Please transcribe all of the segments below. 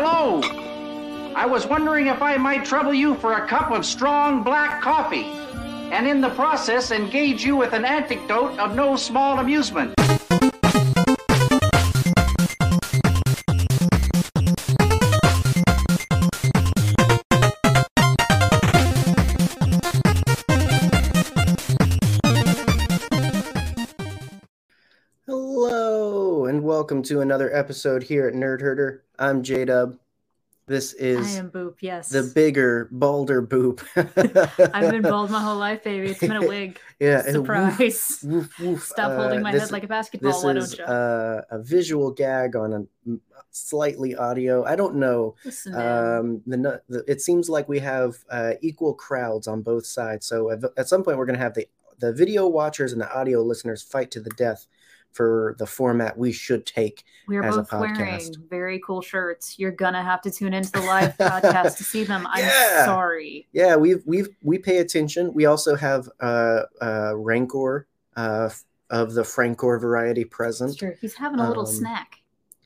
Hello. I was wondering if I might trouble you for a cup of strong black coffee, and in the process engage you with an anecdote of no small amusement. Welcome to another episode here at Nerd Herder. I'm J Dub. This is I am Boop, yes. the bigger, balder boop. I've been bald my whole life, baby. It's been a wig. Yeah, Surprise. woof, woof, Stop uh, holding my this- head like a basketball, This why is don't you? uh, a visual gag on a slightly audio. I don't know. Listen. Um, the, the it seems like we have uh, equal crowds on both sides. So at, at some point, we're going to have the the video watchers and the audio listeners fight to the death for the format we should take. We're as a both wearing podcast. very cool shirts. You're gonna have to tune into the live podcast to see them. I'm Yeah. sorry. Yeah, we've we've we pay attention. We also have uh, uh, Rancor uh, of the Francor variety present. True. He's having a little Um, snack.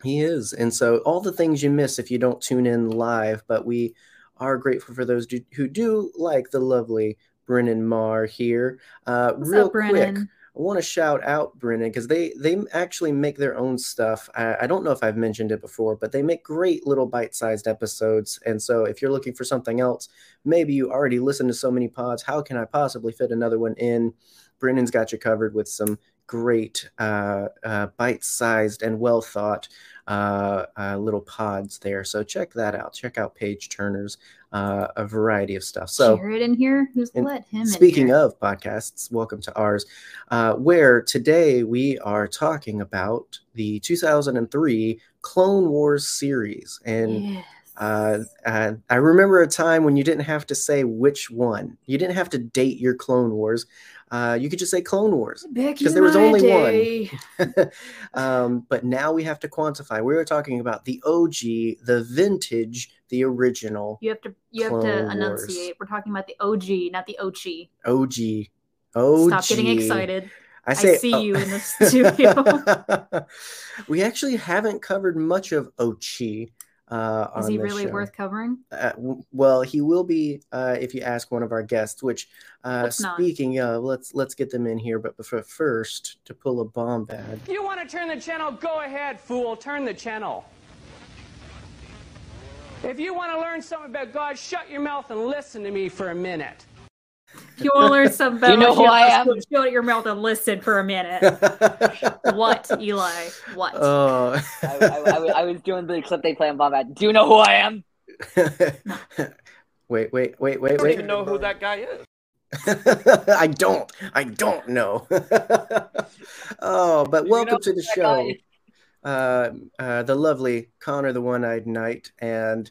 He is. And so all the things you miss if you don't tune in live, but we are grateful for those do, who do like the lovely Brennan Marr here. Uh, What's real up, quick, Brennan? I want to shout out Brennan because they they actually make their own stuff. I, I don't know if I've mentioned it before, but they make great little bite-sized episodes. And so if you're looking for something else, maybe you already listen to so many pods. How can I possibly fit another one in? Brennan's got you covered with some great uh, uh, bite-sized and well thought uh, uh, little pods there. So check that out. Check out Page Turner's uh, a variety of stuff. So Jared in here? Who's let him speaking of podcasts, welcome to ours, uh, where today we are talking about the 2003 Clone Wars series. And Yes. uh, uh, I remember a time when you didn't have to say which one. You didn't have to date your Clone Wars. Uh, you could just say Clone Wars. because there was only one. um, but now we have to quantify. We were talking about the OG, the vintage, the original You have to you have Clone to Wars. enunciate. We're talking about the OG, not the Ochi. OG. OG. Stop getting excited. I say. see oh. you in the studio. we actually haven't covered much of Ochi. Uh, Is he this really show. worth covering? Uh, w- well, he will be uh, if you ask one of our guests. Which, uh, Let's not. speaking of, let's let's get them in here. But before, first, to pull a bomb bag. You want to turn the channel, go ahead, fool. Turn the channel. If you want to learn something about God, shut your mouth and listen to me for a minute. If you want to learn something about You know who I am? Shut your mouth and listen for a minute. what, Eli? What? Oh. I, I, I, was- I was doing the clip they play on Bob. Do you know who I am? wait, wait, wait, wait, I don't wait. even know who that guy is. I don't. I don't know. oh, but Do you welcome know to the show. guy is? Uh, uh, the lovely Connor, the one-eyed knight, and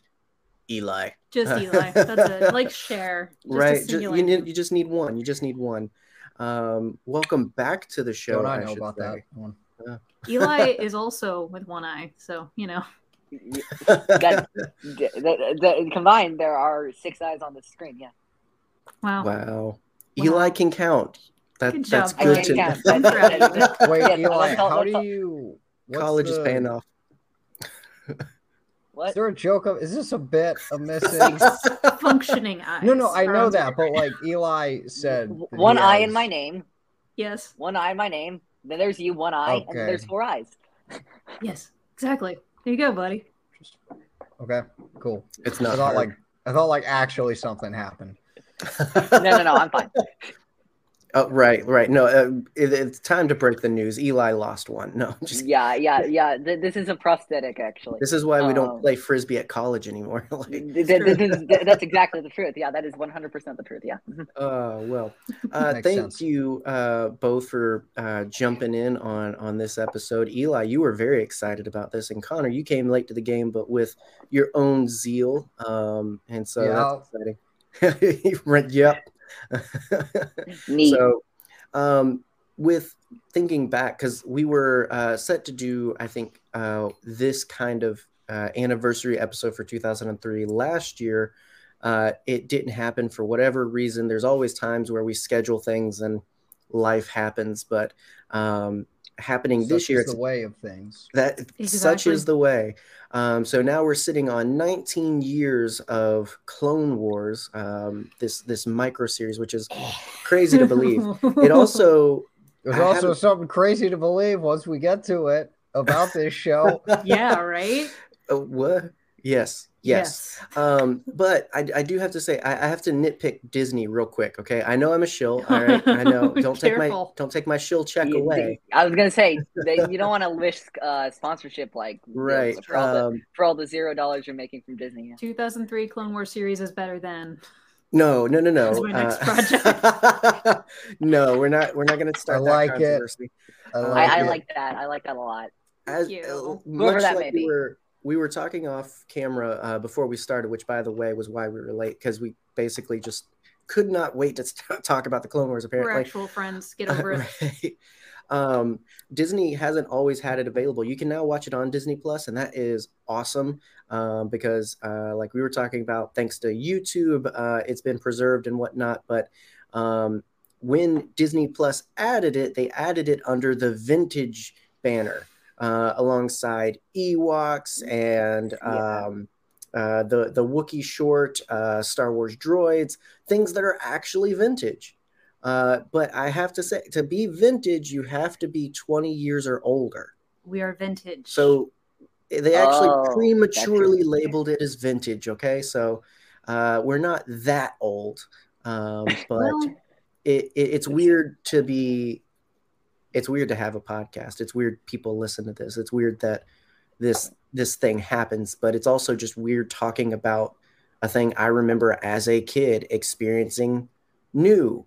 Eli. Just Eli. That's it. Like share. Just a right? Ju- you need. You just need one. You just need one. Um, welcome back to the show. Don't I know about say. that one? Eli is also with one eye, so you know. That, the, the, the, combined, there are six eyes on the screen. Yeah. Wow. wow. Wow. Eli can count. That, Good that's good I to can't know. count. I'm proud of you. Wait, Eli, how do you? What's College is paying off. What? Is there a joke of? Is this a bit of missing? Functioning eyes. no, no, I know that, there. but like Eli said, One eye has- in my name. Yes. One eye in my name. Then there's you, one eye, and there's four eyes. Yes. Exactly. There you go, buddy. Okay, cool. It's not. I not thought hard. like I thought like actually something happened. No, no, no, I'm fine. Oh, right, right. No, uh, it, it's time to break the news. Eli lost one. No, just Yeah, yeah, yeah. Th- this is a prosthetic, actually. This is why we don't Um, play frisbee at college anymore. like, Th- th- th- is- th- that's exactly the truth. Yeah, that is 100% the truth. Yeah. uh, well, uh, thank sense. you uh, both for uh, jumping in on on this episode. Eli, you were very excited about this, and Connor, you came late to the game, but with your own zeal, um, and so Yeah. that's exciting. yep. So, um, with thinking back, because we were uh, set to do, I think, uh, this kind of uh, anniversary episode for 2003 last year. Uh, it didn't happen for whatever reason. There's always times where we schedule things and life happens, but um, happening Such this year. is It's the way of things. that such is the way. Um, so now we're sitting on 19 years of Clone Wars, um, this this micro series, which is crazy to believe. It also There's I also haven't- something crazy to believe once we get to it about this show. yeah, right? Uh, what? Yes, yes. Um, but I, I do have to say I, I have to nitpick Disney real quick. Okay, I know I'm a shill. All right, I know. Don't take my don't take my shill check You- away. I was gonna say they, you don't want to risk uh, sponsorship like Right. for all, the, Um, for all the zero dollars you're making from Disney. 2003 Clone Wars series is better than. no, no, no, no. My next uh, no, we're not. We're not going to start I that like it. I I like I, I like that. I like that a lot. as you. uh, Whoever much that like may we be. Were we were talking off camera uh, before we started which by the way was why we were late because we basically just could not wait to st- talk about the clone wars We're apparently actual friends. Get over it. Right. um disney hasn't always had it available you can now watch it on disney plus and that is awesome um, because uh, like we were talking about thanks to youtube uh, it's been preserved and whatnot but um, when disney plus added it they added it under the vintage banner uh, alongside ewoks and Yeah. um, uh, the the Wookiee short, uh, Star Wars droids, things that are actually vintage. Uh, but I have to say, to be vintage, you have to be 20 years or older. We are vintage. So they actually Oh, prematurely labeled it as vintage. Okay, so uh, we're not that old, um, but Well- it, it, it's weird to be. It's weird to have a podcast. It's weird people listen to this. It's weird that this this thing happens, but it's also just weird talking about a thing I remember as a kid experiencing new.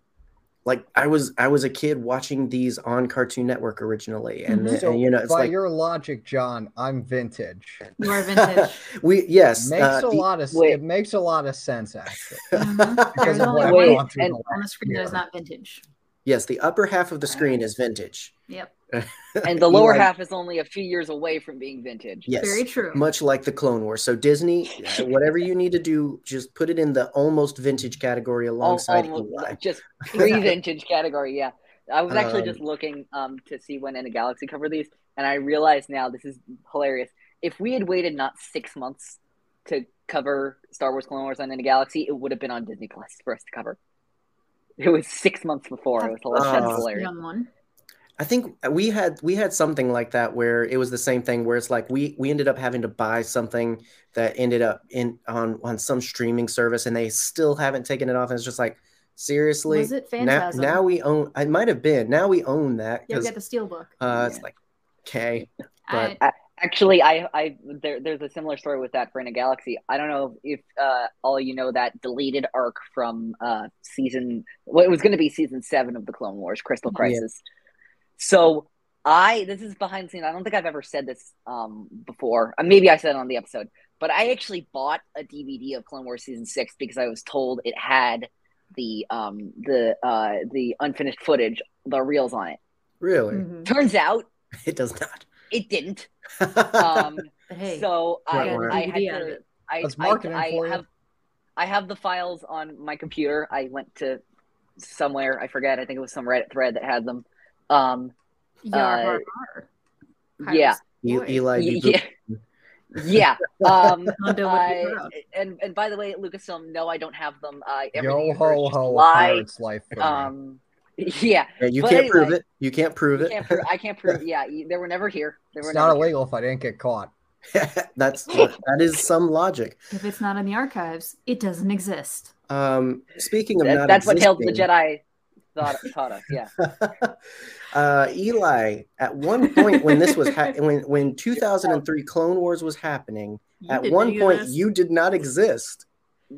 Like I was I was a kid watching these on Cartoon Network originally, and. So and you know it's by like your logic, John, I'm vintage. you are vintage. we yes Makes uh, a the- lot of Wait. it makes a lot of sense actually. Mhm. Because There's of only what I've Wait, gone through and- the on the screen that year. is not vintage. Yes the upper half of the screen is vintage. Yep. And the lower Eli- half is only a few years away from being vintage. Yes, Very true. much like the Clone Wars. So Disney, uh, whatever you need to do, just put it in the almost vintage category Al- alongside almost Eli. just pre-vintage category. Yeah, I was actually Um, just looking um to see when in a galaxy cover these, and I realized now this is hilarious. If we had waited not six months to cover Star Wars Clone Wars on in a galaxy, it would have been on Disney Plus for us to cover. It was six months before. It was hilarious. That's hilarious. Young one. I think we had we had something like that where it was the same thing where it's like we we ended up having to buy something that ended up in on on some streaming service and they still haven't taken it off and it's just like seriously Was it now Phantasm? now we own it might have been now we own that Yeah, we got the steelbook. uh it's like okay but I, Actually, I, I there, there's a similar story with that for In a Galaxy. I don't know if uh, all you know that deleted arc from uh, season. Well, it was going to be season seven of the Clone Wars, Crystal Yeah. Crisis. So I this is behind the scene. I don't think I've ever said this um, before. Uh, maybe I said it on the episode, but I actually bought a DVD of Clone Wars season six because I was told it had the um, the uh, the unfinished footage, the reels on it. really Mhm. Turns out it does not it didn't. Um, hey, so I, Right, right. I had DVD out of to. I, That's marketing I, for you. have, I have the files on my computer. I went to somewhere, I forget. I think it was some Reddit thread that had them. Um, Yar, uh, har, har. yeah, E- Boy. Eli Y- yeah, yeah. Um, Hondo would be I- and and by the way, Lucasfilm, no, I don't have them. Uh, Yo everything ho ho, life. For me. Um, yeah, Yeah, you But can't prove it you can't prove you it can't prove, I can't prove. Yeah, they were never here. They were It's never not here. illegal if I didn't get caught. that's that is some logic If it's not in the archives, it doesn't exist. um speaking of That- not that's what Tales of the Jedi thought, taught us. Yeah. uh, Eli, at one point when this was ha- when when 2003 Clone Wars was happening, You at one point this. you did not exist.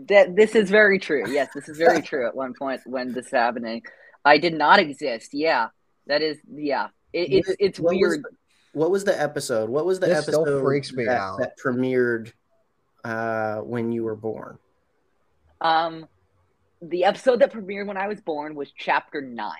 That this is very true. Yes, this is very true. At one point when this is happening, I did not exist. Yeah, that is. Yeah, it, it's What- it's what was weird. the- what was the episode? What was the This still episode freaks me that, out. that premiered uh, when you were born? Um, the episode that premiered when I was born was Chapter Nine.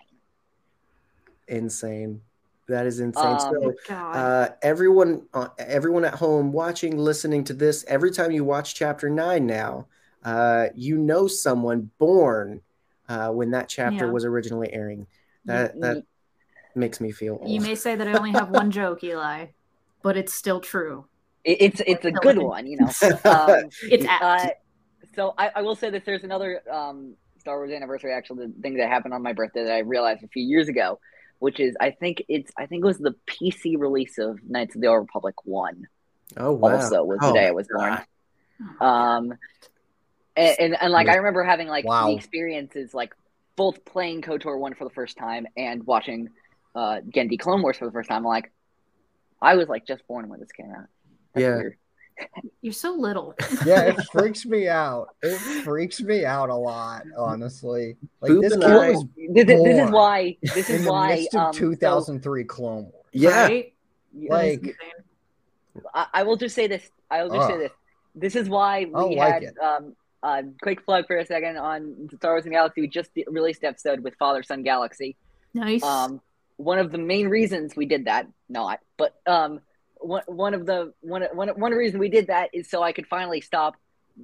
Insane. That is insane. Um, so, God. uh, everyone, uh, everyone at home watching, listening to this, every time you watch Chapter Nine now, uh, you know someone born uh, when that chapter Yeah. was originally airing. That that makes me feel old. You may say that I only have one joke, Eli, but it's still true. It, it's it's a good one, you know. Um, It's uh, so I, I will say that there's another um, Star Wars anniversary actual thing that happened on my birthday that I realized a few years ago, which is I think it's I think it was the PC release of Knights of the Old Republic one. oh wow. Also was the Oh day my I was born. Um, and, and, and like I remember having like Wow. the experiences like both playing KOTOR one for the first time and watching uh Genndy Clone Wars for the first time. Like I was like just born when this came out. That's Yeah. weird. You're so little. Yeah, it freaks me out. It freaks me out a lot, honestly. Like Boop this and kid was This, this is why this in is the why midst of um, so- 2003 Clone Wars. Yeah. Right? Like- I, I will just say this. I will just say this. This is why we had it. um uh quick plug for a second on Star Wars and Galaxy. We just released an episode with Father Son Galaxy. Nice. Um, one of the main reasons we did that, not, but um, one one of the one one one reason we did that is so I could finally stop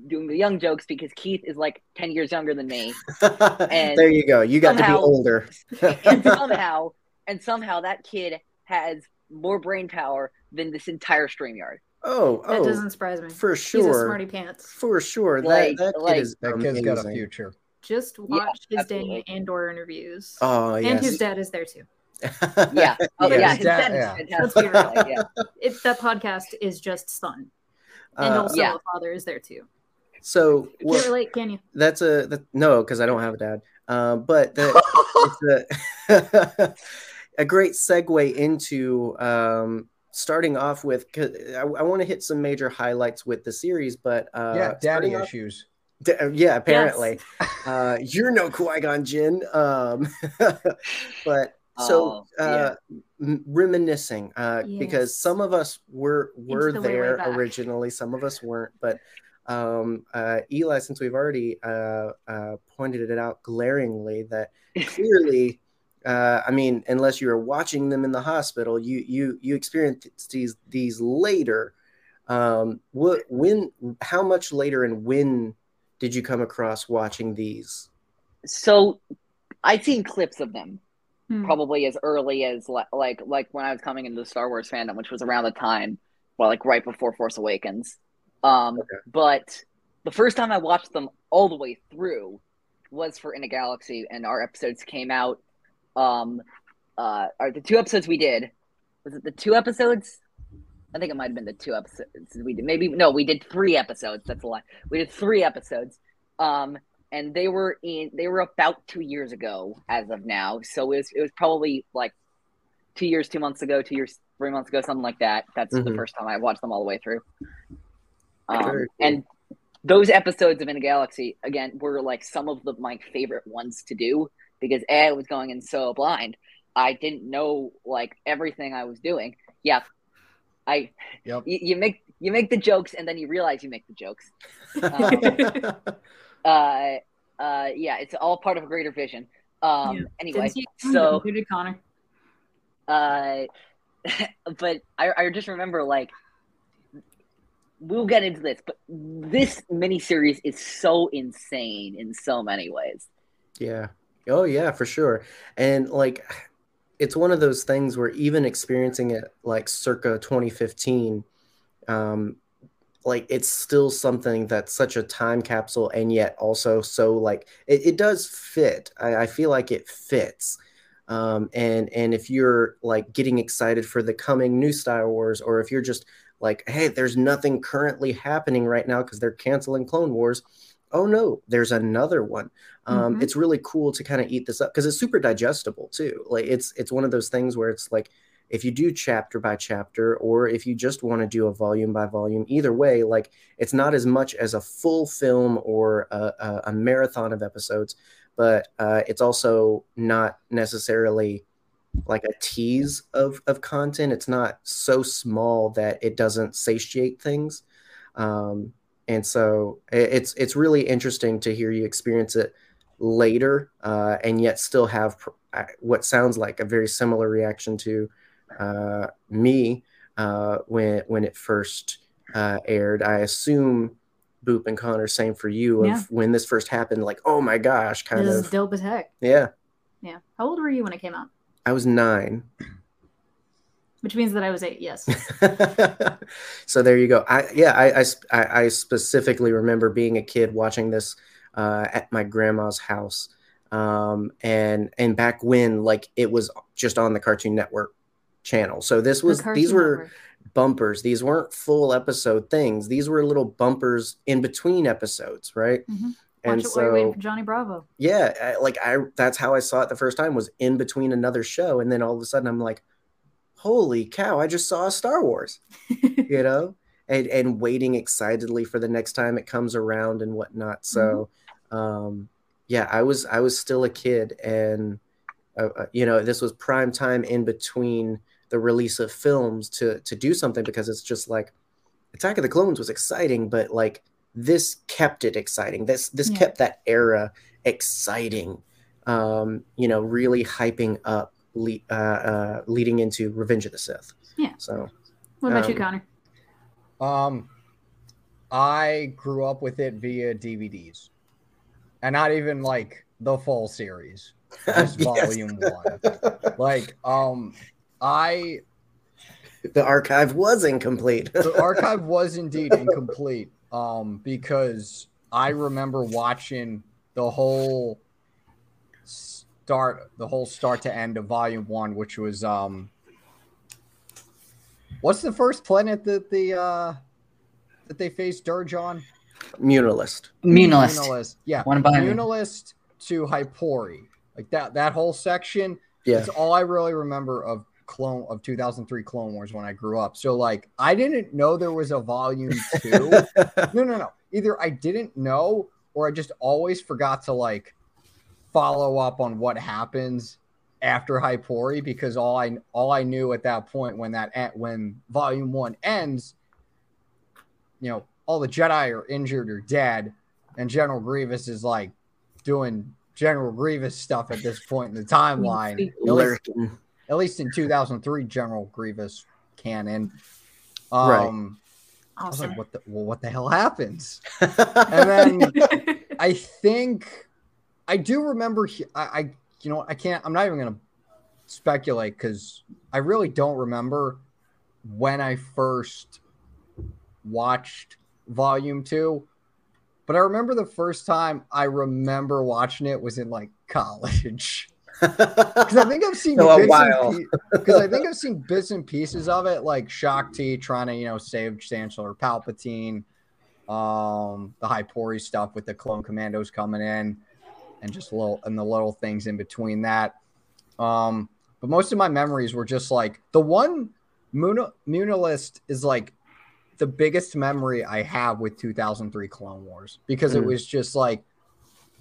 doing the young jokes because Keith is like ten years younger than me, And there you go. You got to be older. and somehow and somehow that kid has more brain power than this entire Streamyard. Oh, that oh, doesn't surprise me. for He's a sure. smarty pants. For sure. Like- that that kid is that kid's got a future. Just Yeah, watch his absolutely. dang Andor interviews. Oh yeah. and his dad is there too. Yeah. Oh Yeah. yeah, His his dad- dad is yeah. Let's be real. Yeah. It, that podcast is just fun. And Uh, also Yeah. a father is there too. so Can't relate, can you? that's a that, no because I don't have a dad. Um, but that it's a, a great segue into um, starting off with. 'cause I, I want to hit some major highlights with the series, but uh, yeah, daddy starting off- issues. D- uh, yeah, apparently. uh, you're no Qui Gon Jinn. Um, but so Oh, yeah. uh, m- reminiscing, uh, because some of us were were the way, way there back. originally, some of us weren't. But um, uh, Eli, since we've already uh, uh, pointed it out glaringly, that clearly. Uh, I mean, unless you were watching them in the hospital, you you you experienced these these later. Um, what when? How much later and when did you come across watching these? So I'd seen clips of them Hmm. probably as early as li- like like when I was coming into the Star Wars fandom, which was around the time, well, like right before Force Awakens. Um, Okay. but the first time I watched them all the way through was for In a Galaxy, and our episodes came out. Um, uh, are the two episodes we did? Was it the two episodes? I think it might have been the two episodes we did. Maybe no, we did three episodes. That's a lot. We did three episodes. Um, and they were in they were about two years ago as of now. So it was it was probably like two years, two months ago, two years, three months ago, something like that. That's the Mhm. first time I watched them all the way through. Um, cool. and those episodes of In a Galaxy again were like some of the my favorite ones to do because A, I was going in so blind. I didn't know like everything I was doing. Yeah. I Yep. you, you make you make the jokes and then you realize you make the jokes. Uh, uh, yeah, it's all part of a greater vision. Um, Yeah. anyway, Didn't see it coming, so but neither did Connor. uh, but I, I just remember like we'll get into this, but this miniseries is so insane in so many ways. Yeah. Oh yeah, for sure. And like it's one of those things where even experiencing it like circa 2015 um like it's still something that's such a time capsule and yet also so like it, it does fit. I, I feel like it fits. Um and and if you're like getting excited for the coming new Star Wars or if you're just like hey there's nothing currently happening right now because they're canceling Clone Wars oh no, there's another one. Um, Mhm. It's really cool to kind of eat this up because it's super digestible too. Like it's it's one of those things where it's like if you do chapter by chapter or if you just want to do a volume by volume, either way, like it's not as much as a full film or a, a, a marathon of episodes, but uh, it's also not necessarily like a tease of of content. It's not so small that it doesn't satiate things. Um, and so it's it's really interesting to hear you experience it later uh, and yet still have pr- uh, what sounds like a very similar reaction to uh, me uh, when when it first uh, aired. I assume Boop and Connor, same for you. Of Yeah. when this first happened, like oh my gosh, kind This of is dope as heck. yeah. Yeah. How old were you when it came out? I was nine. Which means that I was eight. Yes. so there you go. I yeah, I, I I specifically remember being a kid watching this uh, at my grandma's house, um, and and back when like it was just on the Cartoon Network channel. So this was Cartoon these were Network. bumpers. These weren't full episode things. These were little bumpers in between episodes, right? Mhm. And Watch it while you're waiting so for Johnny Bravo. yeah, I, like I that's how I saw it the first time was in between another show, and then all of a sudden I'm like, holy cow! I just saw a Star Wars, you know, and and waiting excitedly for the next time it comes around and whatnot. So, um, yeah, I was I was still a kid, and uh, uh, you know this was prime time in between the release of films to to do something because it's just like Attack of the Clones was exciting, but like this kept it exciting. This this Yeah. kept that era exciting. Um, you know, really hyping up, le- uh, uh, leading into Revenge of the Sith. Yeah. So What about you, Um, Connor? Um, I grew up with it via DVDs, and not even like the full series, just Yes. volume one. Like, um, I the archive was incomplete. the archive was indeed incomplete, um, because I remember watching the whole start, the whole start to end of volume one, which was um, what's the first planet that the uh that they faced Durge on? Muunilinst. Muunilinst. Muunilinst. Yeah. One behind me. Muunilinst to Hypori. Like that that whole section. Yeah. It's all I really remember of clone of 2003 Clone Wars when I grew up. So like I didn't know there was a volume 2. no, no, no. Either I didn't know or I just always forgot to like follow up on what happens after Hypori because all I all I knew at that point when that when volume 1 ends you know all the Jedi are injured or dead and General Grievous is like doing General Grievous stuff at this point in the timeline. At least, at least in 2003 General Grievous canon. Right. Um I was like, what the well, what the hell happens? And then I think I do remember. he- I, I you know, I can't. I'm not even gonna speculate because I really don't remember when I first watched Volume Two. But I remember the first time I remember watching it was in like college. Because I think I've seen So bits because I think I've seen bits and pieces of it, like Shaak Ti trying to you know save Chancellor Palpatine, um, the Hypori stuff with the clone commandos coming in, and just little and the little things in between that. Um, but most of my memories were just like the one Muna, Muunilinst is like the biggest memory I have with 2003 Clone Wars because it Mm. was just like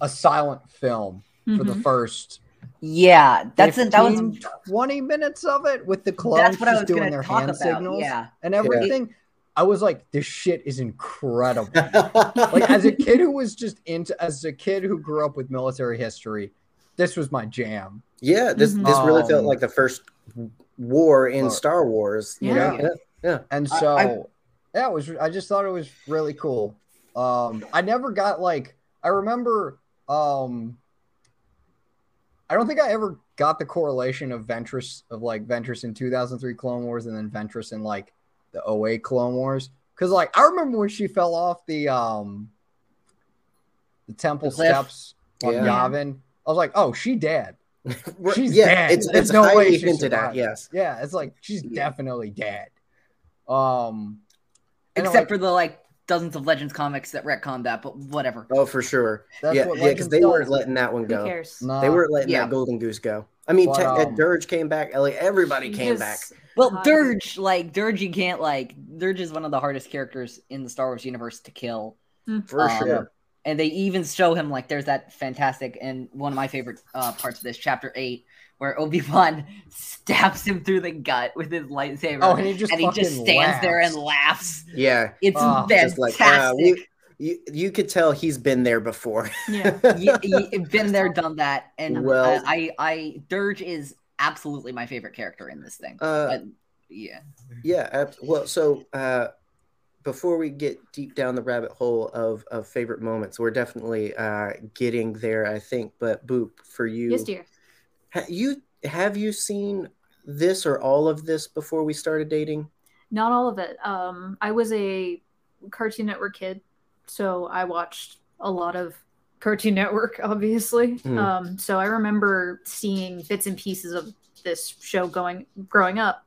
a silent film for the Mhm. first Yeah, that's a, that was 20 minutes of it with the clones that's what I just was doing their hand about. signals Yeah, and everything. I was like, this shit is incredible. like like as a kid who was just into as a kid who grew up with military history, this was my jam. yeah, this this really felt Um, like the first war in uh, Star Wars. You Yeah. know? yeah. And I- so I- yeah, it was I just thought it was really cool. Um I never got like I remember um I don't think I ever got the correlation of Ventress of like Ventress in 2003 Clone Wars and then Ventress in like the 08 Clone Wars cuz like I remember when she fell off the um the temple The steps on Yeah. Yavin. I was like, "Oh, she dead." She's yeah, dead. it's There's it's no way highly she hinted at. Yes. Yeah, it's like she's Yeah. definitely dead. Um except like, for the like dozens of Legends comics that retcon that, but whatever. Oh, for sure. That's yeah, what yeah, because they does. weren't letting that one Who go. cares? Nah. They weren't letting Yeah. that golden goose go. I mean, But, Te- uh, um, Durge came back. Like everybody came back. Well, Hi. Durge, like Durge, you can't like Durge is one of the hardest characters in the Star Wars universe to kill, For um, sure. and they even show him like there's that fantastic and one of my favorite uh, parts of this chapter eight where Obi Wan stabs him through the gut with his lightsaber, Oh, and he just and he just fucking stands there and laughs. laughs. Yeah. It's Oh, Just fantastic. like, uh, we, you, you could tell he's been there before. Yeah. you, you've been there, done that, and Well- uh, I, I, Durge is absolutely my favorite character in this thing. Uh, But, yeah, Yeah. ab- Well, so uh, before we get deep down the rabbit hole of, of favorite moments, we're definitely uh, getting there, I think. But Boop, for you, Yes, dear. ha- you have you seen this or all of this before we started dating? Not all of it. Um, I was a Cartoon Network kid, so I watched a lot of Cartoon Network, obviously. Hmm. Um, so I remember seeing bits and pieces of this show going growing up.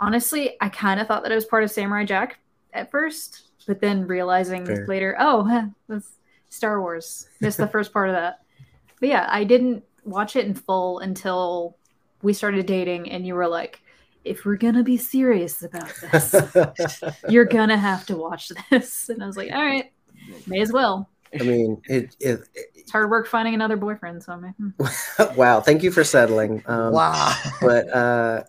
Honestly, I kind of thought that it was part of Samurai Jack at first, but then realizing Fair. later, oh, huh, that's Star Wars. Missed the first part of that. But yeah, I didn't watch it in full until we started dating, and you were like, if we're gonna be serious about this, you're gonna have to watch this. And I was like, all right, may as well. I mean, it, it, It's hard work finding another boyfriend. So I'm like, hmm. wow. Thank you for settling. Um, wow. but uh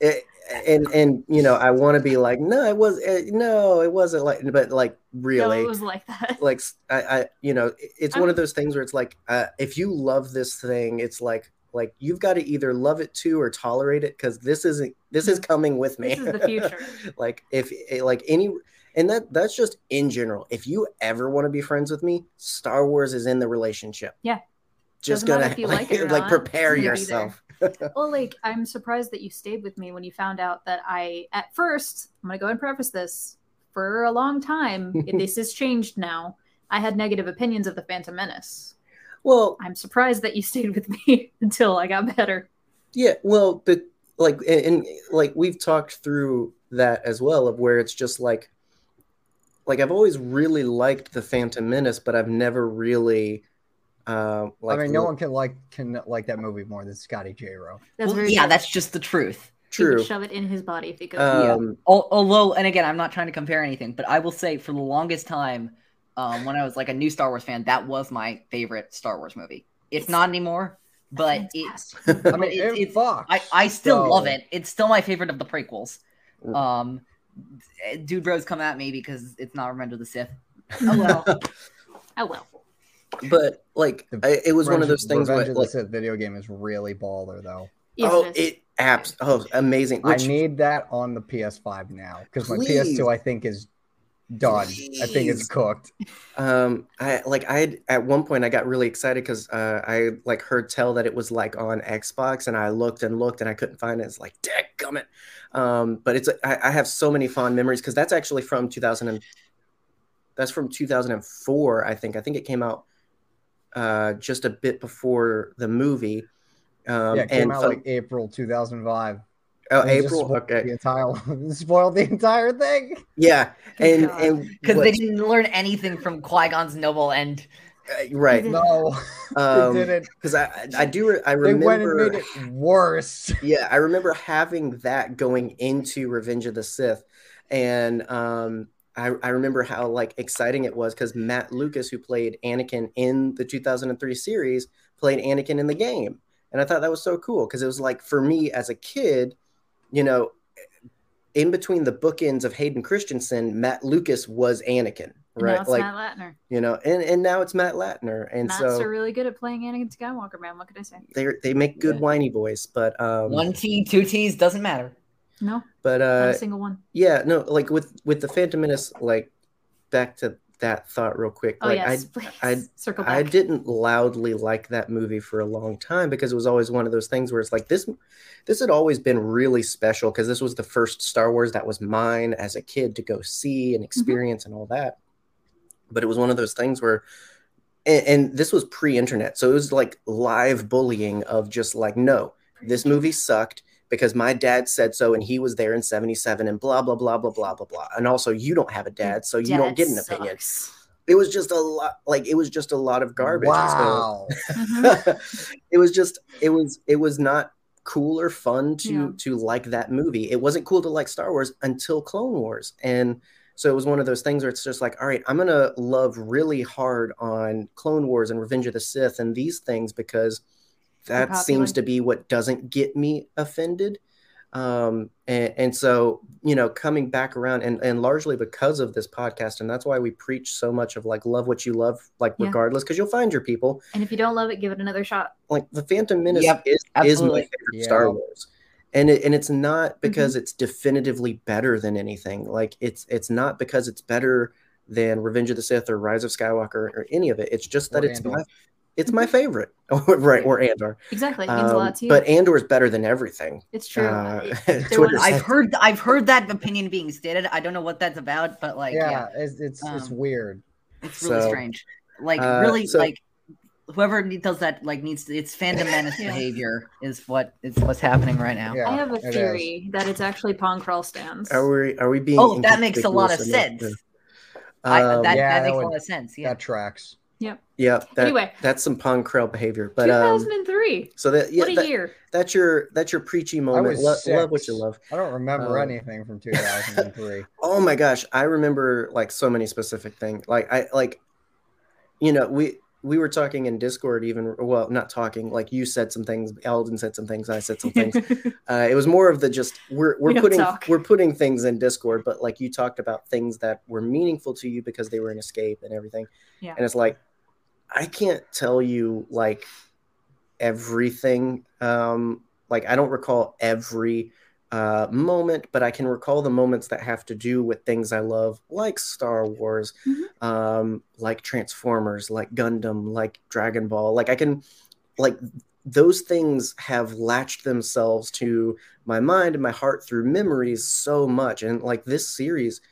it, and and you know i want to be like no it was eh, no it wasn't like but like no, really it was like that. like I, I you know it- it's one of those things where it's like uh, if you love this thing it's like like you've got to either love it too or tolerate it because this isn't this is coming with me This is the future. like if eh, like any and that that's just in general if you ever want to be friends with me star wars is in the relationship Yeah. just Doesn't gonna like or like prepare it's gonna be there. yourself well, like I'm surprised that you stayed with me when you found out that I, at first, I'm gonna go and preface this for a long time. this has changed now. I had negative opinions of the Phantom Menace. Well I'm surprised that you stayed with me until I got better. Yeah, well, but like, and, and like we've talked through that as well, of where it's just like, like I've always really liked the Phantom Menace, but I've never really, uh, like, I mean, no one can like can like that movie more than Scotty J. Rowe. That's Well, yeah, true. that's just the truth. He would true. shove it in his body if he could. Um, Al- Although, and again, I'm not trying to compare anything, but I will say for the longest time, um, when I was like a new Star Wars fan, that was my favorite Star Wars movie. It's not anymore, but it's I mean, It- it, it's- fucks. I, I still so- love it. It's still my favorite of the prequels. Mm. Um, dude bros come at me because it's not Revenge of the Sith. Oh well. oh well. but like, I, it was one of those things where, Revenge of like, the Sith video game is really baller though. Yes, oh, it is. it apps, oh, amazing. I need that on the PS5 now because my PS2 I think is done. I think it's cooked. um, I like, I had at one point I got really excited because uh, I like heard tell that it was like on Xbox, and I looked and looked and I couldn't find it. It's like, dadgummit. Um, but it's I, I have so many fond memories because that's actually from 2000 and that's from 2004 i think i think it came out uh just a bit before the movie um yeah, it came and out like April 2005. Oh And april okay The entire spoiled the entire thing. yeah and God. and Because they didn't learn anything from Qui Gon's noble end. uh, right No, um they didn't. because i i I do re- i They went and remember made it worse. yeah i remember having that going into revenge of the sith and um I, I remember how like exciting it was because Mat Lucas, who played Anakin in the 2003 series, played Anakin in the game, and I thought that was so cool because it was like for me as a kid, you know, in between the bookends of Hayden Christensen, Mat Lucas was Anakin, right? Now it's like Matt Lanter. you know, and and now it's Matt Lanter, and Matt's so are really good at playing Anakin Skywalker, man. What could I say? they they make good Yeah. whiny boys, but um, One T, two T's doesn't matter. No, but not uh, a single one. yeah, no, like with with the Phantom Menace, like back to that thought real quick, Oh like yes, I please I circle back. I didn't loudly like that movie for a long time because it was always one of those things where it's like this this had always been really special because this was the first Star Wars that was mine as a kid to go see and mm-hmm. experience and all that. But it was one of those things where and, and this was pre-internet. So it was like live bullying of just like no, this movie sucked because my dad said so and he was there in 77 and blah blah blah blah blah blah blah. And also you don't have a dad so you don't get an opinion sucks. it was just a lot like it was just a lot of garbage And so- Wow. Mhm. it was just it was it was not cool or fun to Yeah. to like that movie it wasn't cool to like star wars until clone wars and so it was one of those things where it's just like all right i'm gonna love really hard on clone wars and revenge of the sith and these things because that seems to be what doesn't get me offended um and, and so you know coming back around and and largely because of this podcast and that's why we preach so much of like love what you love like Yeah. regardless because you'll find your people And if you don't love it, give it another shot. like the phantom menace Yep, is, is absolutely. my favorite Yeah. star wars and it, and it's not because Mm-hmm. it's definitively better than anything like it's it's not because it's better than revenge of the sith or rise of skywalker or any of it it's just that Or it's Andor. my it's my favorite. right, or Andor. Exactly. It means a Um, lot to you. but Andor is better than everything. it's true. uh, It- there was- I've heard I've heard that opinion being stated. I don't know what that's about, but like yeah, yeah, it's it's, it's Um, weird. it's really So, strange. Like uh, really so- like whoever does that like needs to, it's fandom menace Yeah. behavior is what is what's happening right now. Yeah, I have a it is. theory that it's actually Pong Krell stands. Are we are we being? Oh, that makes a lot of sense. to- I, Um, that, yeah, that that makes would- a lot of sense. Yeah. That tracks. Yeah, that, Anyway. that's some Pong Krell behavior. But um, 2003. so that yeah, what a that- year. that's your that's your preachy I moment. was Lo- six. love what you love. I don't remember Uh, anything from 2003. Oh my gosh, I remember like so many specific things. Like I like, you know, we we were talking in Discord even. Well, not talking. Like you said some things. Eldon said some things. I said some things. uh, it was more of the just we're we're We putting we're putting things in Discord, but like you talked about things that were meaningful to you because they were an escape and everything. Yeah. And it's like I can't tell you like everything. Um, like I don't recall every uh, moment, but I can recall the moments that have to do with things I love, like Star Wars, Mhm. um, like Transformers, like Gundam, like Dragon Ball. Like I can, like those things have latched themselves to my mind and my heart through memories so much, and like this series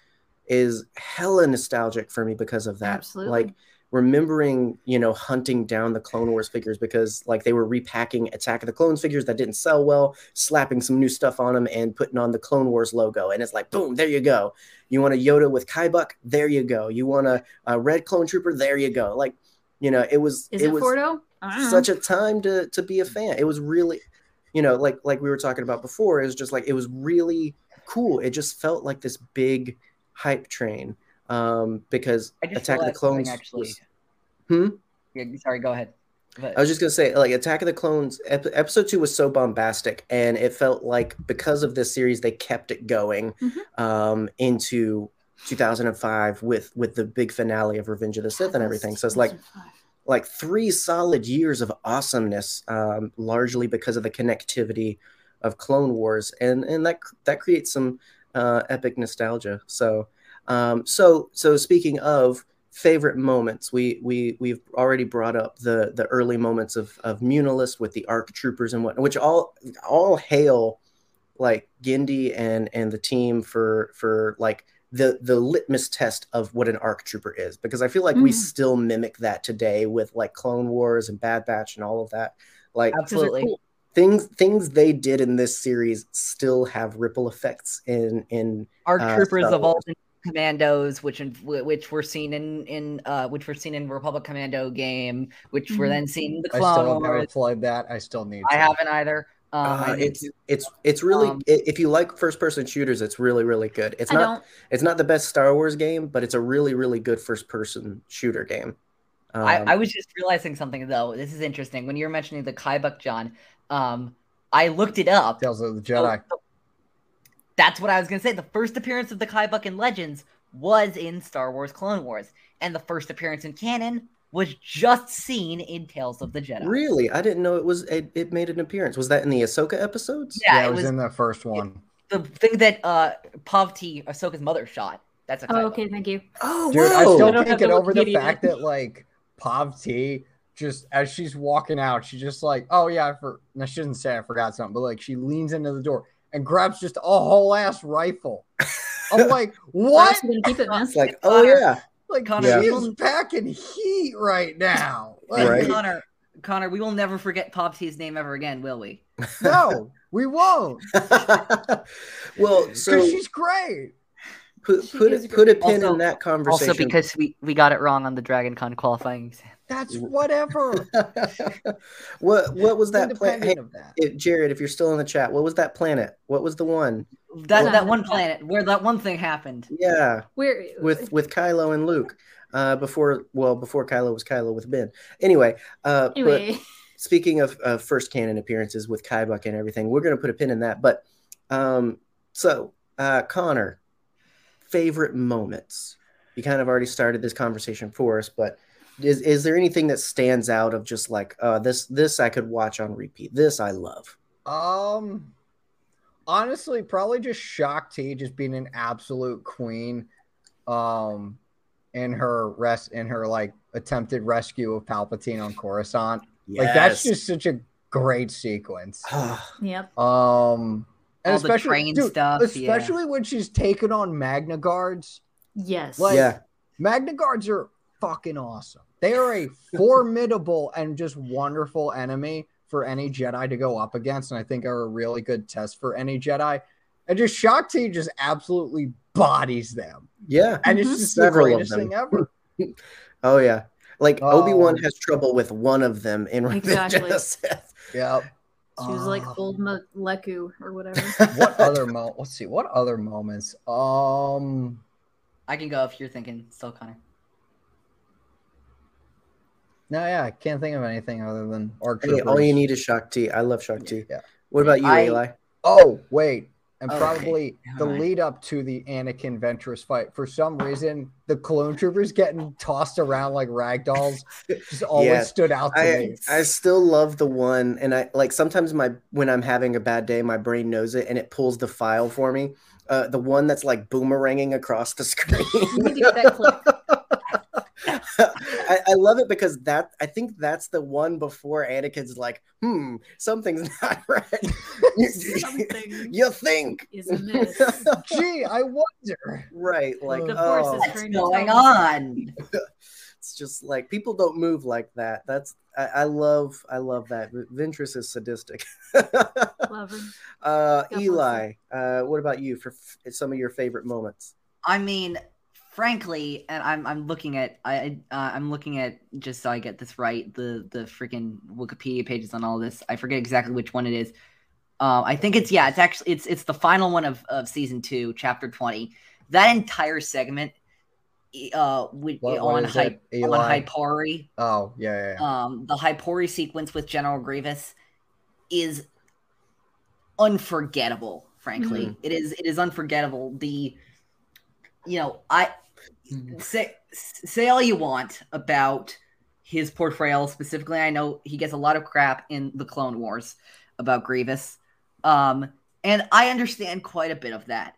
is hella nostalgic for me because of that. Absolutely. Like remembering, you know, hunting down the Clone Wars figures because like they were repacking Attack of the Clones figures that didn't sell well, slapping some new stuff on them and putting on the Clone Wars logo. And it's like, boom, there you go. You want a Yoda with Kybuck? There you go. You want a, a red clone trooper? There you go. Like, you know, it was Is it it, was Fordo? I don't know. such a time to to be a fan. It was really, you know, like like we were talking about before. It was just like it was really cool. It just felt like this big hype train um, because Attack of the realized Clones. actually. was- Hmm? Yeah, sorry, go ahead. But I was just gonna say, like Attack of the Clones, ep- episode two was so bombastic, and it felt like because of this series, they kept it going Mhm. um, into 2005 with with the big finale of Revenge of the Sith and everything. So it's like like three solid years of awesomeness, um, largely because of the connectivity of Clone Wars, and and that that creates some uh, epic nostalgia. So, um, so so speaking of favorite moments, we we we've already brought up the the early moments of of Muunilinst with the ARC troopers and what, which all all hail like Genndy and and the team for for like the the litmus test of what an arc trooper is because i feel like we Mhm. still mimic that today with like clone wars and bad batch and all of that like absolutely. cool. things things they did in this series still have ripple effects in in Our uh, troopers Star evolved into commandos, which in, which were seen in in uh, which were seen in Republic Commando game, which were Mhm. then seen in the I still have never played that. I still need. I to. haven't either. Um, uh, it's it's it's really Um, if you like first person shooters it's really really good it's I not don't. it's not the best star wars game but it's a really really good first person shooter game um, I, I was just realizing something though. This is interesting. When you were mentioning the Kybuck John, um, I looked it up. Tales of the So- Jedi. so that's what I was gonna say. The first appearance of the Kybuck in Legends was in Star Wars Clone Wars, and the first appearance in canon was just seen in Tales of the Jedi. really i didn't know it was it, it made an appearance was that in the ahsoka episodes Yeah, yeah, it it was, was in the first one. the thing that uh Pavti, Ahsoka's mother, shot. That's a Oh, Kybuck. okay, thank you. oh Dude, I whoa. still I don't can't get the over the fact that like Pav T just as she's walking out, she's just like, oh yeah, I for no, she doesn't say I forgot something, but like she leans into the door and grabs just a whole ass rifle. I'm like, what? else are you gonna keep it, man? It's like oh yeah Like Connor, she Yeah. is packing heat right now. Like, Right. Connor, Connor, we will never forget Pavti's name ever again, will we? No, we won't. well Because so she's great. put She put, is put a pin Also- in that conversation Also because we, we got it wrong on the Dragon Con qualifying exam. That's whatever. what what was that planet Independent that. hey, jared if you're still in the chat what was that planet what was the one That Well- that one planet where that one thing happened. yeah Where with with Kylo and Luke uh before well before Kylo was Kylo with Ben anyway uh but anyway, speaking of uh, first canon appearances with Kybuck and everything, we're going to put a pin in that. But um, so, uh, Connor, favorite moments. You kind of already started this conversation for us, but is is there anything that stands out of just like uh, this? This I could watch on repeat. This I love. Um, honestly, probably just Shaak Ti just being an absolute queen. Um, in her rest in her like attempted rescue of Palpatine on Coruscant. Yes. Like that's just such a great sequence. Yep. Um and All the especially train dude, stuff, yeah. especially when she's taken on Magna Guards. Yes. Like yeah. Magna Guards are fucking awesome. They are a formidable and just wonderful enemy for any Jedi to go up against, and I think are a really good test for any Jedi. And just Shock Shaak Ti just absolutely bodies them, Yeah. and Mhm. it's just Several the of greatest them. thing ever. Oh yeah. Like Oh. Obi Wan has trouble with one of them in Revenge Exactly. of the Sith. Yep. She was like Uh, old lekku or whatever. what other mo? Let's see. What other moments? Um. I can go if you're thinking still Connor. No, yeah, I can't think of anything other than Arc Hey, all you need is Shaak Ti. I love Shaak Ti. Yeah. What about you, I- Eli? Oh, wait. And Okay. probably the Alright. lead up to the Anakin Ventress fight. For some reason, the clone troopers getting tossed around like ragdolls just always Yeah. stood out to I me. I still love the one, and I like sometimes my when I'm having a bad day, my brain knows it and it pulls the file for me. Uh, the one that's like boomeranging across the screen. You need to get that clip. I, I love it because that I think that's the one before Anakin's like, hmm, something's not right. You- Something you think is amiss. Gee, I wonder. right? Like, The Force oh, is What's going on? it's just like people don't move like that. That's I, I love I love that. Ventress is sadistic. Love her. uh, Eli, uh, what about you for f- some of your favorite moments? I mean, frankly, and I'm I'm looking at I uh, I'm looking at just so I get this right the the freaking Wikipedia pages on all this. I forget exactly which one it is. Um, I think it's yeah, it's actually it's it's the final one of of season two, chapter twenty. That entire segment, uh, with, What- what on is Hy- on Hypori, Oh, yeah, yeah, yeah. um, the Hypori sequence with General Grievous is unforgettable. Frankly, Mhm. it is. It is unforgettable. The, you know, I say say all you want about his portrayal specifically. I know he gets a lot of crap in the Clone Wars about Grievous, um, and I understand quite a bit of that.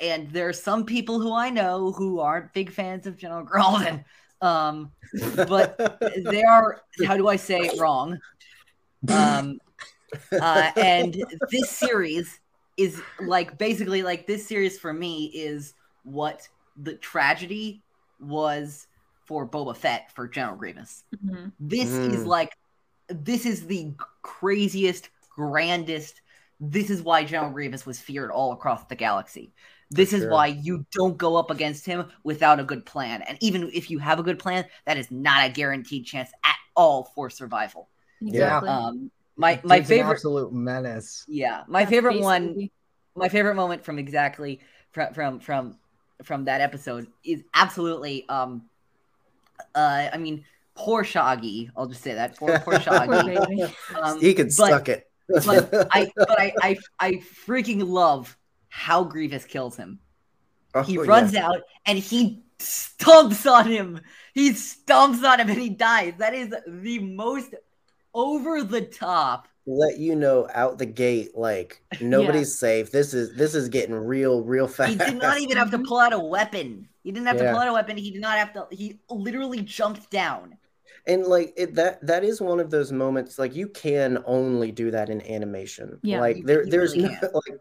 And there are some people who I know who aren't big fans of General Gralden. Um, but they are how do i say it wrong um uh and this series is like basically like this series for me is what the tragedy was for Boba Fett for General Grievous. Mhm. This is Mm. like this is the craziest, grandest. This is why General Grievous was feared all across the galaxy. This is sure. why you don't go up against him without a good plan. And even if you have a good plan, that is not a guaranteed chance at all for survival. Exactly. Um my my Dude's an favorite absolute menace. yeah, my That's favorite Space one my favorite moment from exactly from from from from that episode is absolutely um uh I mean poor Shaggy. I'll just say that poor poor Poor Shaggy. um, he can but- suck it. but I but I, I I freaking love how Grievous kills him. Oh, He yeah. runs out and he stomps on him. He stomps on him and he dies. That is the most over the top. Let you know out the gate, like nobody's safe. This is this is getting real, real fast. He did not even have to mm-hmm. pull out a weapon. He didn't have to pull out a weapon. He did not have to. He literally jumped down. and like it, that that is one of those moments like you can only do that in animation Yeah, like you- there you there's really no, like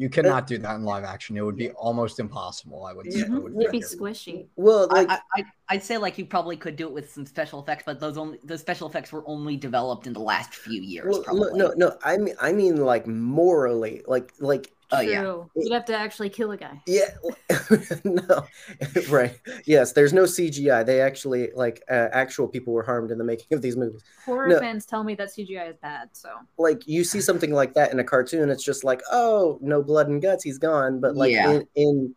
You cannot do that in live action. It would be almost impossible. I would say. Yeah. I would Mhm. It'd be squishy. well I, like I, I, I'd say like you probably could do it with some special effects, but those only those special effects were only developed in the last few years. well, probably. no, no no i mean i mean like morally like like Oh yeah. You'd have to actually kill a guy. yeah no right yes there's no cgi they actually like uh, actual people were harmed in the making of these movies Horror No. fans tell me that CGI is bad, so like you see something like that in a cartoon it's just like oh no blood and guts he's gone but like Yeah. in, in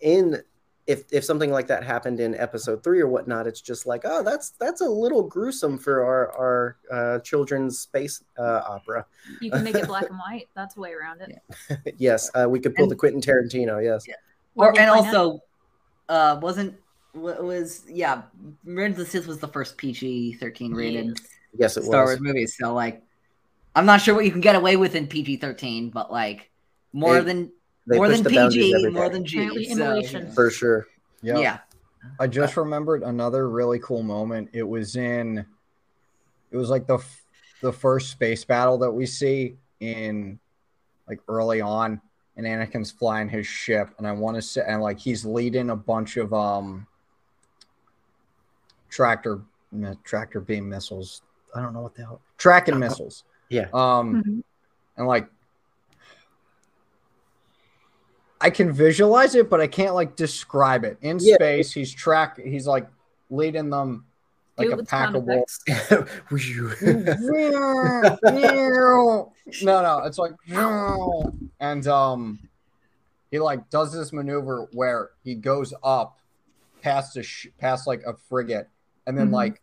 in if if something like that happened in episode three or whatnot it's just like oh that's that's a little gruesome for our our uh, children's space uh, opera you can make it black and white. That's a way around it. yes uh, we could pull And- the quentin tarantino yes Or, we'll and find out. also, uh, wasn't was yeah, Revenge of the Sith was the first PG thirteen rated Yes. yes it Star was Wars movie. So like, I'm not sure what you can get away with in PG thirteen, but like more They- than they more than the PG, more than G. Apparently so, immolation. for sure Yep. Yeah. I just remembered another really cool moment. It was in, it was like the f- the first space battle that we see in, like early on, and Anakin's flying his ship, and I want to say, and like he's leading a bunch of um tractor tractor beam missiles. I don't know what the hell tracking missiles. Yeah. Um, Mhm. and like I can visualize it, but I can't like describe it. In Yeah. space, he's track. He's like leading them like Do it a pack of wolves. no, no, it's like and um, he like does this maneuver where he goes up past a sh- past like a frigate, and then Mhm. like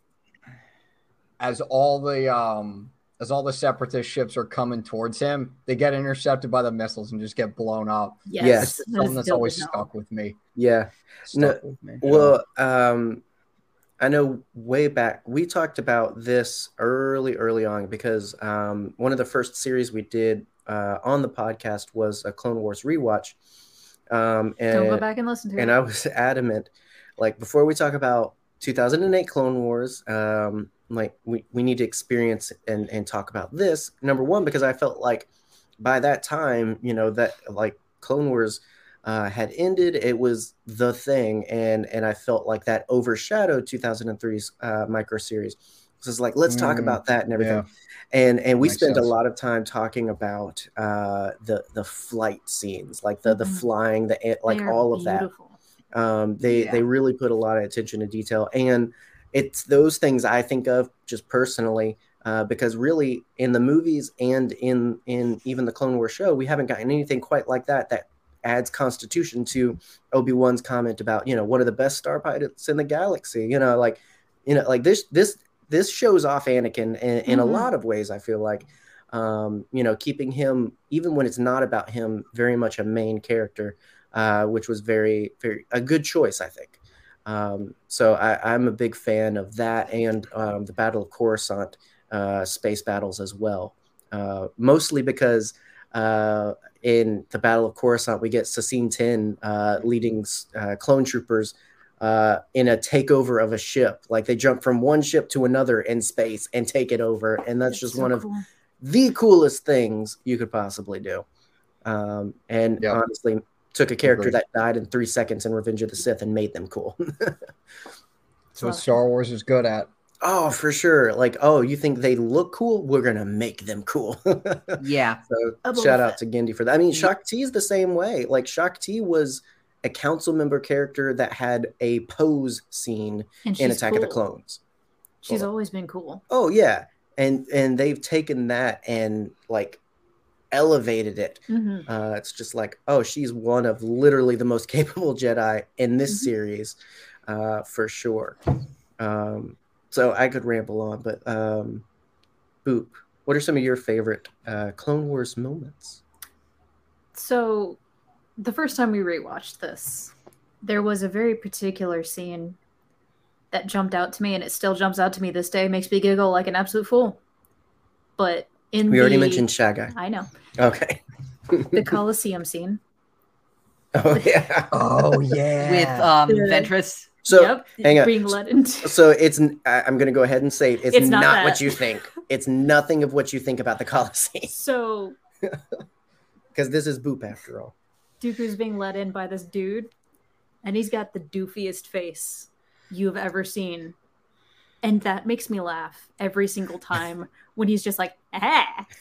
as all the um as all the separatist ships are coming towards him, they get intercepted by the missiles and just get blown up. Yes, Yes. It's that something that's always stuck with me. Yeah. Stuck No, with me. Well, um, I know way back we talked about this early, early on because um, one of the first series we did uh, on the podcast was a Clone Wars rewatch, um, Don't go and back and listen to and it. I was adamant, like before we talk about 2008 Clone Wars, um, like we, we need to experience and and talk about this number one because I felt like by that time, you know that like Clone Wars uh, had ended. It was the thing, and and I felt like that overshadowed 2003's uh, micro series. So it's like let's talk Mm, about that and everything. yeah. And and we Makes spent a lot of time talking about uh, the the flight scenes, like the the Mhm. flying, the like They are all of that. Um, they Yeah. they really put a lot of attention to detail, and it's those things I think of just personally uh, because really in the movies and in in even the Clone Wars show, we haven't gotten anything quite like that that adds constitution to Obi Wan's comment about you know one of the best star pilots in the galaxy. You know, like you know, like this this this shows off Anakin in, in a Mhm. lot of ways. I feel like. Um, you know, keeping him even when it's not about him, very much a main character uh, which was very, very a good choice, I think. Um, so I, I'm a big fan of that and um, the Battle of Coruscant uh, space battles as well. Uh, mostly because uh, in the Battle of Coruscant we get Saesee Tiin uh, leading uh, clone troopers uh, in a takeover of a ship. Like they jump from one ship to another in space and take it over, and that's It's just so one of the coolest things you could possibly do. Um, and Yeah. honestly, took a character Agreed. that died in three seconds in Revenge of the Sith and made them cool. So what Star Wars is good at. oh, for sure. Like, oh, you think they look cool? We're gonna make them cool. Yeah. so oh, A shout out to Genndy for that. I mean, Shock Shaak Ti is the same way. Like Shock Shaak Ti was a council member character that had a pose scene in she's Attack of the. Clones. She's Cool. always been cool. Oh yeah, and and they've taken that and like elevated it. hmm Uh, it's just like, oh, she's one of literally the most capable Jedi in this Mhm. series, uh, for sure. Um, so I could ramble on, but um, Boop, what are some of your favorite uh, Clone Wars moments? So, the first time we rewatched this, there was a very particular scene that jumped out to me, and it still jumps out to me this day. Makes me giggle like an absolute fool. But in We already mentioned Sha'a Gi. I know Okay. the Coliseum scene. Oh yeah. Oh yeah. With um The- Ventress. So yep, hang on. being led into. so it's I'm gonna go ahead and say it. It's, It's not, not what you think. It's nothing of what you think about the Colosseum So because this is Boop after all. Dooku's being led in by this dude, and he's got the doofiest face you have ever seen. And that makes me laugh every single time when he's just like,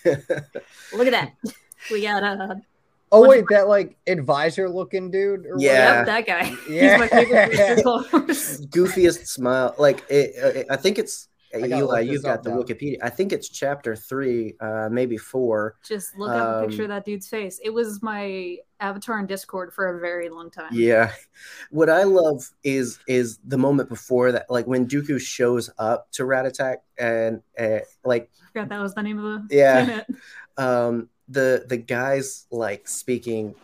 look at that. We got a oh wait, that like advisor looking dude. Or Yeah. yep, that guy. Yeah. He's my favorite goofiest smile. Like it, uh, I think it's I gotta Eli. You've got the now. Wikipedia. I think it's chapter three, uh, maybe four. Just look up a picture Um, of that dude's face. It was my avatar in Discord for a very long time. Yeah, what I love is is the moment before that, like when Dooku shows up to Rattatak, and uh, like forgot that was the name of the Yeah. um, the the guys like speaking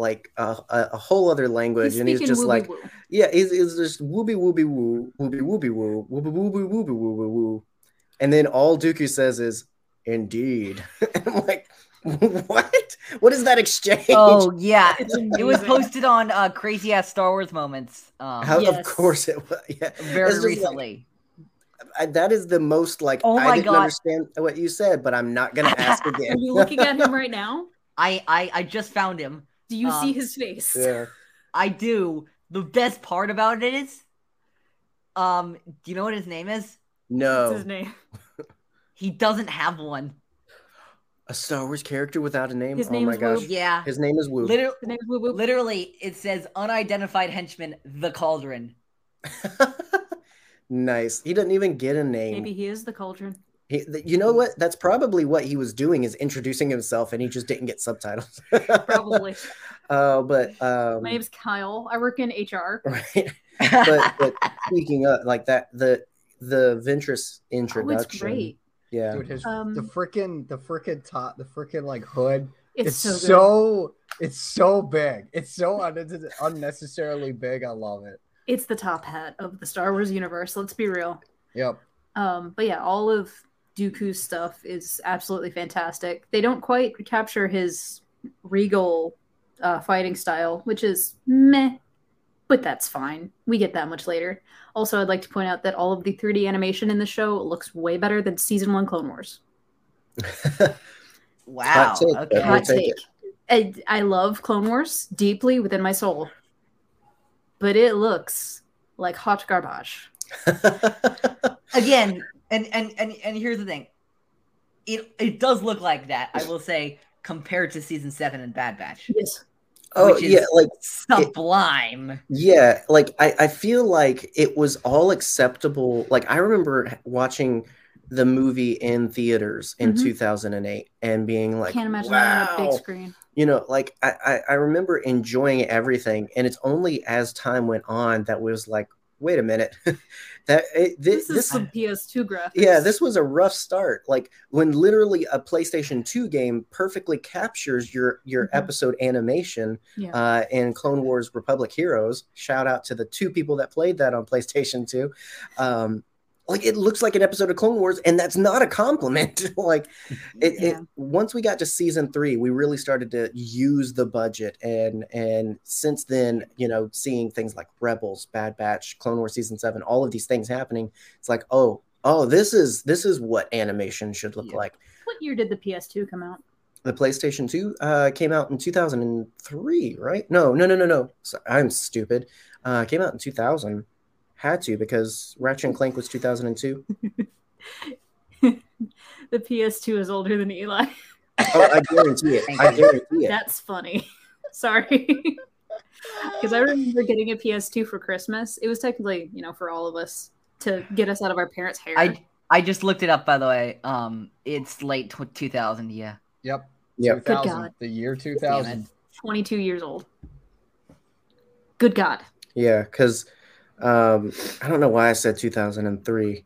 like a, a, a whole other language, He's and he's just like, woo. yeah, he's, he's just wooby wooby woo, wooby wooby woo, wooby wooby wooby woo woo woo, and then all Dooku says is, "Indeed." I'm like, what? What is that exchange? Oh yeah, It's it was amazing. posted on uh, crazy ass Star Wars moments. Um, How, Of Yes. course it was. Yeah. very It's just like- recently. I, that is the most like Oh I my didn't God. understand what you said, but I'm not gonna ask Are again. you looking at him right now? I, I I just found him. Do you Um, see his face? yeah. I do. The best part about it is, um, do you know what his name is? What's No. his name? He doesn't have one. A Star Wars character without a name? His oh name my is gosh. Woo. Yeah, His name is Wu. literally, His name is Woo Woo. literally, it says unidentified henchman, the Cauldron. nice. He didn't even get a name. Maybe he is the cauldron. He, you know what? That's probably what he was doing is introducing himself, and he just didn't get subtitles. Probably. uh, but um, My name's Kyle. I work in HR. right. But but speaking of like that, the the Ventress introduction. Oh, introduction. it's great. Yeah. Dude, his Um, the freaking the freaking top the freaking like hood. It's, It's, so so, it's so big. It's so un- unnecessarily big. I love it. It's the top hat of the Star Wars universe. Let's be real. Yep. Um, but yeah, all of Dooku's stuff is absolutely fantastic. They don't quite capture his regal uh, fighting style, which is meh, but that's fine. We get that much later. Also, I'd like to point out that all of the 3D animation in the show looks way better than season one Clone Wars. Wow. take, okay. Hot take take. I, I love Clone Wars deeply within my soul, but it looks like hot garbage. Again, and and and and here's the thing. It it does look like that. I will say compared to season seven and Bad Batch, Yes. oh Which is- yeah, like sublime. Yeah, like I, I feel like it was all acceptable. Like I remember watching the movie in theaters in Mhm. 2008 and being like, Can't imagine that on a big screen. You know, like I, I, I remember enjoying everything. And it's only as time went on that was like, wait a minute. that it, This, this, is this some PS2 graphics. yeah, this was a rough start. Like when literally a PlayStation 2 game perfectly captures your your Mhm. episode animation Yeah. uh, in Clone Wars Republic Heroes. Shout out to the two people that played that on PlayStation 2. Um, like it looks like an episode of Clone Wars, and that's not a compliment. like it, it once we got to season three, we really started to use the budget, and and since then, you know, seeing things like Rebels, Bad Batch, Clone Wars season seven, all of these things happening, it's like, oh, oh, this is this is what animation should look Yeah. like. What year did the PS2 come out? The PlayStation 2 uh, came out in 2003, right? No, no, no, no, no. So, I'm stupid. Uh, came out in 2000. Had to because Ratchet and Clank was 2002. the PS2 is older than Eli. Oh, I guarantee it. I guarantee it. That's funny. Sorry. Because I remember getting a PS2 for Christmas. It was technically, you know, for all of us to get us out of our parents' hair. I I just looked it up by the way. Um, it's late tw- 2000. Yeah. Yep. Yep. Good 2000, God. The year 2000. 22 years old. Good God. Yeah, because um, I don't know why I said 2003.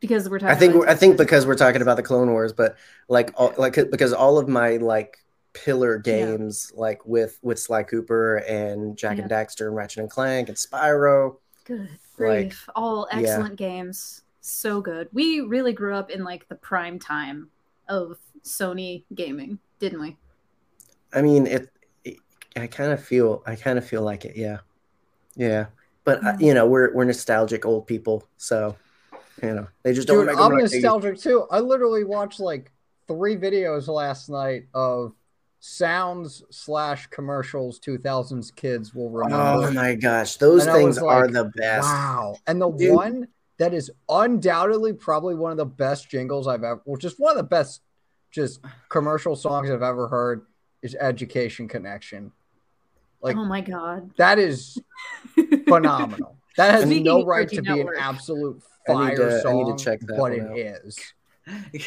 Because we're talking I think I think because we're talking about the Clone Wars, but like all, like because all of my like pillar Yeah. games like with with Sly Cooper and Jak and Daxter and Ratchet and Clank and Spyro. Good Like, grief. All yeah. excellent games. So good. We really grew up in like the prime time of Sony gaming, didn't we? I mean, it. it I kind of feel. I kind of feel like it. Yeah, yeah. But uh, Mm. you know, we're we're nostalgic old people, so you know they just don't Dude, I'm nostalgic too. I literally watched like three videos last night of sounds slash commercials 2000s kids will remember. Oh my gosh, those And things was are the best. Wow. And the Dude. one that is undoubtedly probably one of the best jingles I've ever, well, just one of the best just commercial songs I've ever heard is Education Connection. Like, oh my god. that is phenomenal. That has Speaking no right to be an Network. absolute I need fire to- I need to check that but one it out. is.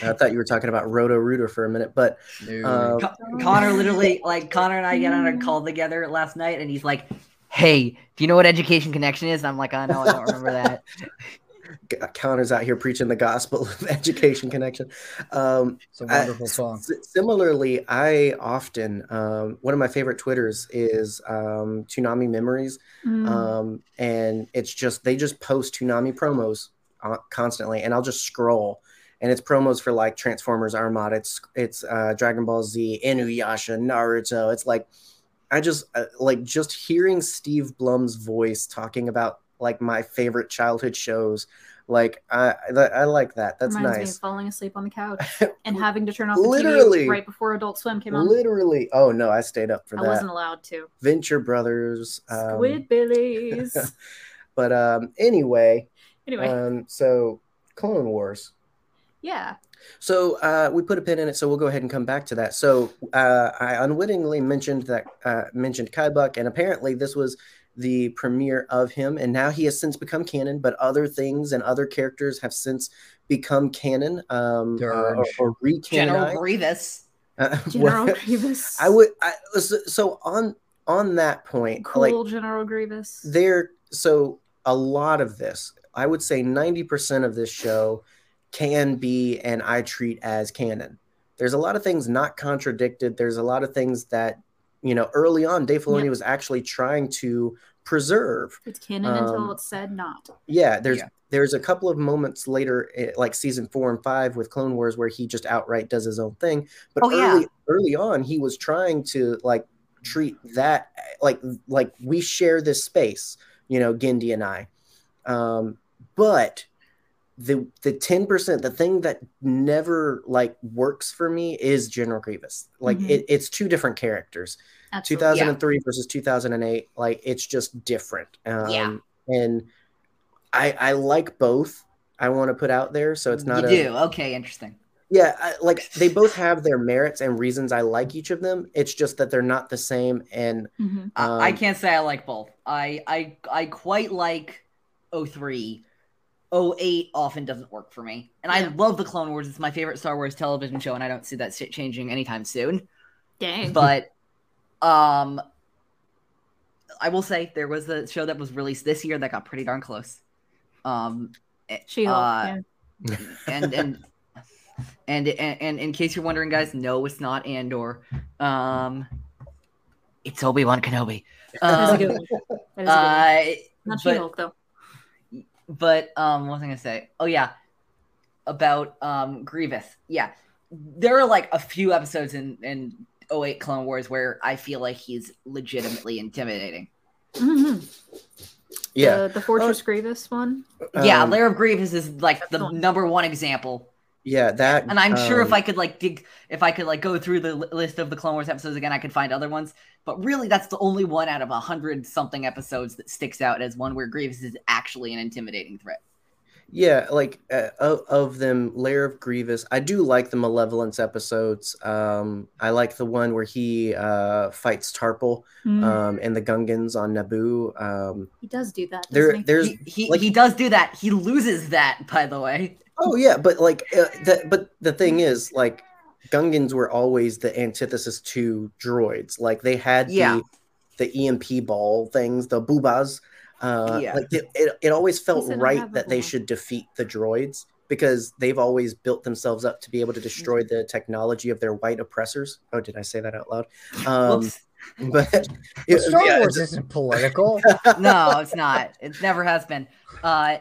I thought you were talking about Roto Rooter for a minute, but Dude. um, Con- Connor literally like Connor and I get on a call together last night, and he's like, "Hey, do you know what Education Connection is?" And I'm like, "I know, I don't remember that." G- Connor's out here preaching the gospel of education connection. Um, it's a I- wonderful song. S- similarly, I often um, one of my favorite twitters is um, Toonami Memories, Mm. um, and it's just they just post Toonami promos uh, constantly, and I'll just scroll, and it's promos for like Transformers Armada, it's it's uh, Dragon Ball Z, Inuyasha, Naruto. It's like I just uh, like just hearing Steve Blum's voice talking about like my favorite childhood shows. Like I I, like that. That's Reminds me of nice. falling asleep on the couch and having to turn off the Literally. TV right before Adult Swim came on. Literally. Oh no, I stayed up for I that. I wasn't allowed to. Venture Brothers. Um, Squid Billies. but um anyway, anyway, um so Clone Wars. yeah. So uh, we put a pin in it, so we'll go ahead and come back to that. So uh, I unwittingly mentioned that uh, mentioned Kybuck, and apparently this was the premiere of him, and now he has since become canon. But other things and other characters have since become canon um, uh, or, Durge. or General. Grievous. Uh, General well, Grievous. I would. I, so, so on on that point, like Cool General Grievous. there so a lot of this i would say 90% of this show can be and i treat as canon there's a lot of things not contradicted there's a lot of things that you know early on dave filoni Yeah. was actually trying to preserve It's canon until Um, it's said not. yeah there's Yeah. there's a couple of moments later eh, like season four and five with clone wars where he just outright does his own thing but Oh, yeah. early early on he was trying to like treat that like like we share this space you know Genndy and I um but the the 10% the thing that never like works for me is General Grievous like Mhm. it, it's two different characters Absolutely. 2003 versus 2008 like it's just different um Yeah. and i i like both i want to put out there so it's not you a do. Okay, interesting. yeah I, like they both have their merits and reasons i like each of them it's just that they're not the same and Mhm. I- I Um, can't say I like both. I I I quite like 03. 08 often doesn't work for me. And I love the Clone Wars. It's my favorite Star Wars television show, and I don't see that shit changing anytime soon. Dang. But um I will say there was a show that was released this year that got pretty darn close. Um She uh, yeah. and and and and, and in case you're wondering, guys, no, it's not Andor. Um, it's Obi Wan Kenobi. That is a Um, good one. That is a good one. uh, Not but- She-Hulk though. but um, what was I gonna say? Oh yeah, about um Grievous. Yeah, there are like a few episodes in in 08 Clone Wars where I feel like he's legitimately intimidating. Mhm. yeah The, the Fortress Grievous one. yeah, um, Lair of Grievous is like the one. number one example. yeah that And I'm sure if um, I could like dig, if I could like go through the list of the Clone Wars episodes again, I could find other ones. But really, that's the only one out of a hundred something episodes that sticks out as one where Grievous is actually an intimidating threat. Yeah, like uh, of, of them, Lair of Grievous. I do like the Malevolence episodes. Um, I like the one where he uh, fights Tarpals Mhm. um, and the Gungans on Naboo. Um, he does do that. there, he? there's He he, like- he does do that. He loses that, by the way. oh yeah, but like uh, the, but the thing is, like Gungans were always the antithesis to droids. Like they had Yeah. the the EMP ball things, the boomas. Uh, Yeah. Like it, it, it always felt said I have right that they should defeat the droids because they've always built themselves up to be able to destroy the technology of their white oppressors. Oh, did I say that out loud? Um, but it, Star yeah, Wars isn't political. no, it's not. It never has been. Uh,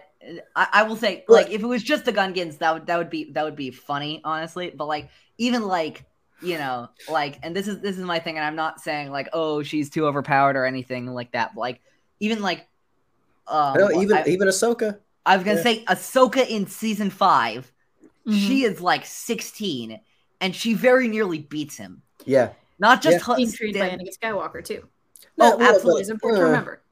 I, I will say, like, if it was just the Gungans, that would that would be that would be funny, honestly. But like, even like, you know, like, and this is this is my thing, and I'm not saying like, oh, she's too overpowered or anything like that. But like, even like, um, no, even I, even Ahsoka. I was gonna yeah. say Ahsoka in season 5 Mhm. she is like 16, and she very nearly beats him. Yeah. Not just being her- trained by Anakin Skywalker too. No, Oh, well, absolutely. It's important to uh, remember.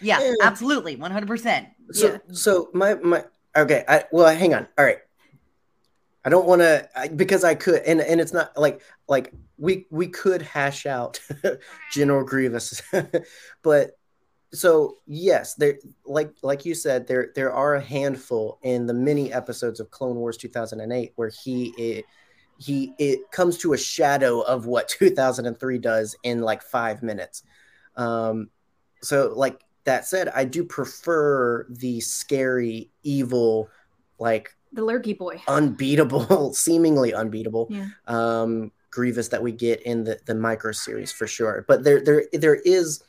yeah, Yeah. absolutely, 100. percent So Yeah. so my my okay. I well, hang on. All right. I don't want to because I could, and and it's not like like we we could hash out General Grievous, but so yes, there like like you said, there there are a handful in the many episodes of Clone Wars 2008 where he it, he it comes to a shadow of what 2003 does in like five minutes. Um, so like that said, I do prefer the scary, evil, like The Lurky boy. unbeatable, seemingly unbeatable Yeah. um, Grievous that we get in the the micro series for sure. But there there there is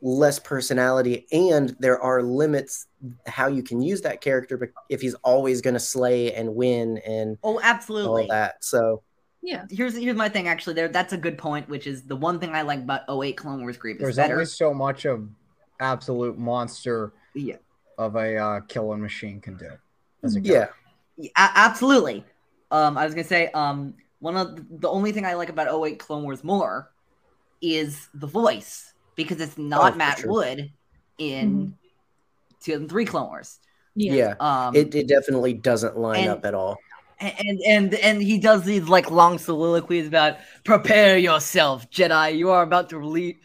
less personality and there are limits how you can use that character but if he's always going to slay and win and Oh, absolutely all that so Yeah. Here's here's my thing. Actually, there that's a good point. Which is the one thing I like about 08 Clone Wars Grievous There's better. only so much of absolute monster Yeah. of a uh, killing machine can do. As a yeah Yeah, a- absolutely. Um, I was gonna say, um, one of the, the only thing I like about 08 Clone Wars more is the voice because it's not Oh, Matt sure. Wood in 2003 Clone Wars. yeah, Yeah. Um, it, it definitely doesn't line and- up at all and and and he does these like long soliloquies about prepare yourself, Jedi. You are about to leave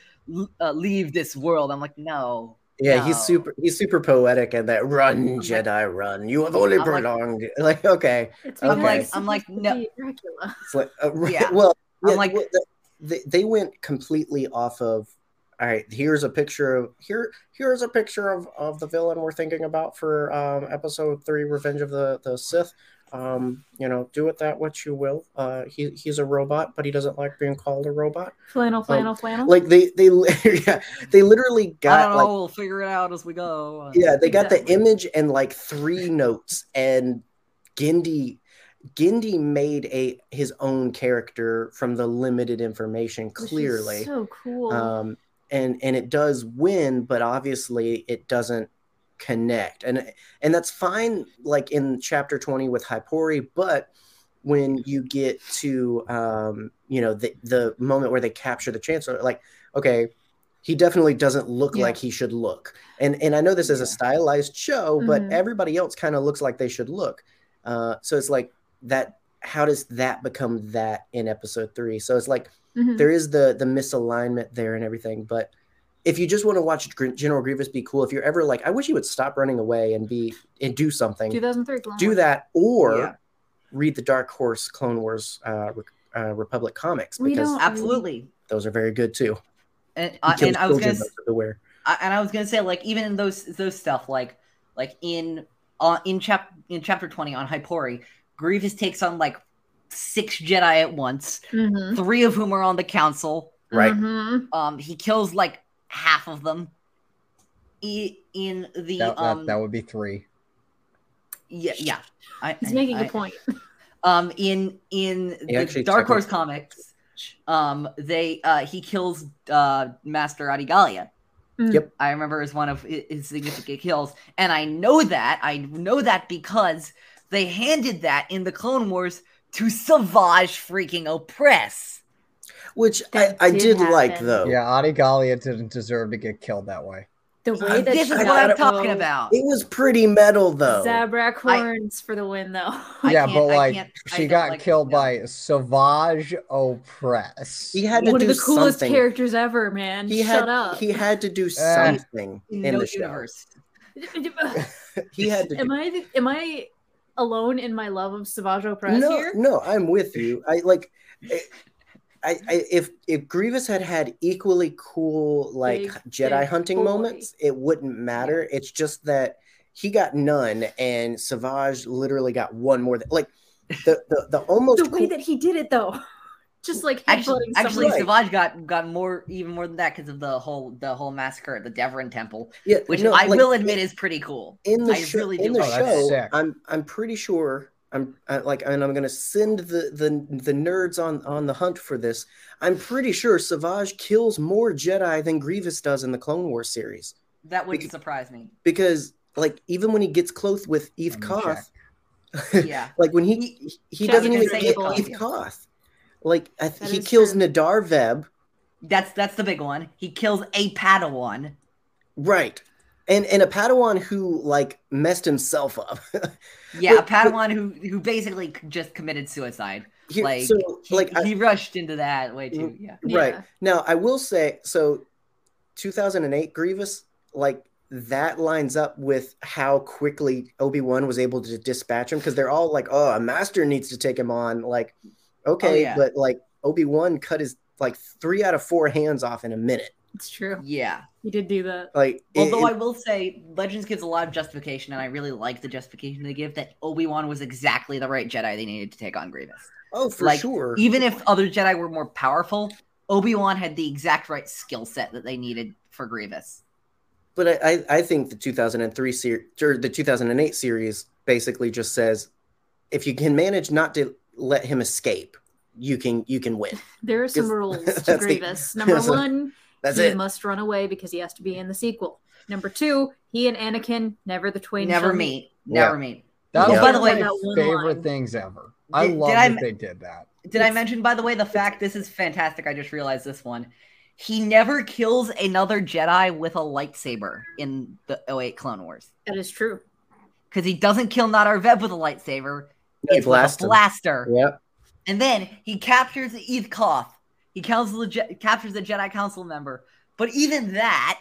uh, leave this world. I'm like, no. yeah he's super he's super poetic and that run like- jedi run you have only I'm like- prolonged like, okay It's I'm like- I'm like, no. Dracula. It's like, uh, right, Yeah. well, I'm like- well, the- they, they went completely off of. All right, here's a picture of here. Here's a picture of, of the villain we're thinking about for um, episode three, Revenge of the the Sith. Um, you know, do with that what you will. Uh, he he's a robot, but he doesn't like being called a robot. Flannel, flannel, flannel. Like they they yeah, they literally I got don't know. like we'll figure it out as we go. yeah, they got the image and like three notes, and Genndy Genndy made a his own character from the limited information which is clearly. so cool. Um and and it does win, but obviously it doesn't connect. And and that's fine like in chapter 20 with Hypori, but when you get to um you know the the moment where they capture the chancellor like okay he definitely doesn't look Yeah. like he should look and and i know this is a stylized show but Mhm. everybody else kind of looks like they should look uh so it's like that how does that become that in episode three so it's like Mhm. there is the the misalignment there and everything but if you just want to watch general grievous be cool if you're ever like i wish he would stop running away and be and do something 2003 Clone do Wars. that or Yeah. read the dark horse clone wars uh, Re- uh republic comics because Absolutely. those are very good too And, uh, and I was gonna s- everywhere and I was gonna say like even in those those stuff like like in uh, in chap in chapter twenty on Hypori, Grievous takes on like six Jedi at once, Mhm. three of whom are on the council. right Mhm. Um, he kills like half of them. I, in the That, that, um, that would be three. yeah, yeah. I, He's I- making I- a point. Um, in in He the Dark technically- Horse comics, um, they uh he kills uh Master Adi Gallia. Mm. Yep. I remember as one of his significant kills, and I know that I know that because they handed that in the Clone Wars to Savage freaking Oppress. which I, That I did did like though Yeah, Adi Gallia didn't deserve to get killed that way. The way that this is what I'm talking those about. it was pretty metal though Zabrak horns for the win, though. Yeah, but like she got like- killed no. by Savage Oppress. he had to do something. One of the coolest something characters ever, man. he Shut had up. he had to do Eh. something in, in no the show universe. he had to am do, I the- am I alone in my love of Savage Oppress no here? no i'm with you i like I, I if if Grievous had had equally cool like Big, Jedi big hunting boy. moments, it wouldn't matter. It's just that he got none, and Savage literally got one more. Than, like the the, the almost The way cool- that he did it, though, just like Actually, actually, someone. Right. Savage got got more, even more than that, because of the whole the whole massacre at the Devaron Temple, yeah, which no, I like, will admit is pretty cool. in the I show. really in the Oh, show, sick. I'm I'm pretty sure. I'm I, like, and I'm gonna send the the the nerds on on the hunt for this. I'm pretty sure Savage kills more Jedi than Grievous does in the Clone Wars series That wouldn't Because- surprise me. because like even when he gets close with Eeth Let Koth, Yeah. like when he He- he, doesn't even get it, Eeth Bob. Koth. Like th- he kills true. Nahdar Vebb, That's that's the big one. He kills a Padawan. right? And and a Padawan who like messed himself up. Yeah, But- a Padawan who who basically just committed suicide. Here- Like, so he, like I- he rushed into that way too. Mm, yeah. Right. Yeah. Now, I will say so 2008 Grievous, like that lines up with how quickly Obi-Wan was able to dispatch him because they're all like, oh, a master needs to take him on. Like, okay, oh, yeah. but like Obi-Wan cut his like three out of four hands off in a minute. It's true. Yeah. He did do that. Like, Although it- I will say, Legends gives a lot of justification, and I really like the justification they give that Obi Wan was exactly the right Jedi they needed to take on Grievous. oh, for like, sure. Even if other Jedi were more powerful, Obi Wan had the exact right skill set that they needed for Grievous. But I, I, I think the 2003 series or the 2008 series basically just says if you can manage not to let him escape, you can you can win. There are some rules that's to the- Grievous. Number that's one, That's he it. must run away because he has to be in the sequel. Number two, he and Anakin never the twain Never shall meet. Never meet. That Yeah. was By the one way, of my favorite line. things ever. I Did- love did that m- they did that. Did I mention, by the way, the fact this is fantastic? I just realized this one. He never kills another Jedi with a lightsaber in the 08 Clone Wars. That is true. Because he doesn't kill Nahdar Vebb with a lightsaber. They It's blast with a him. blaster. Yep. And then he captures Eeth Koth. He counsels the Je- captures a Jedi Council member. But even that,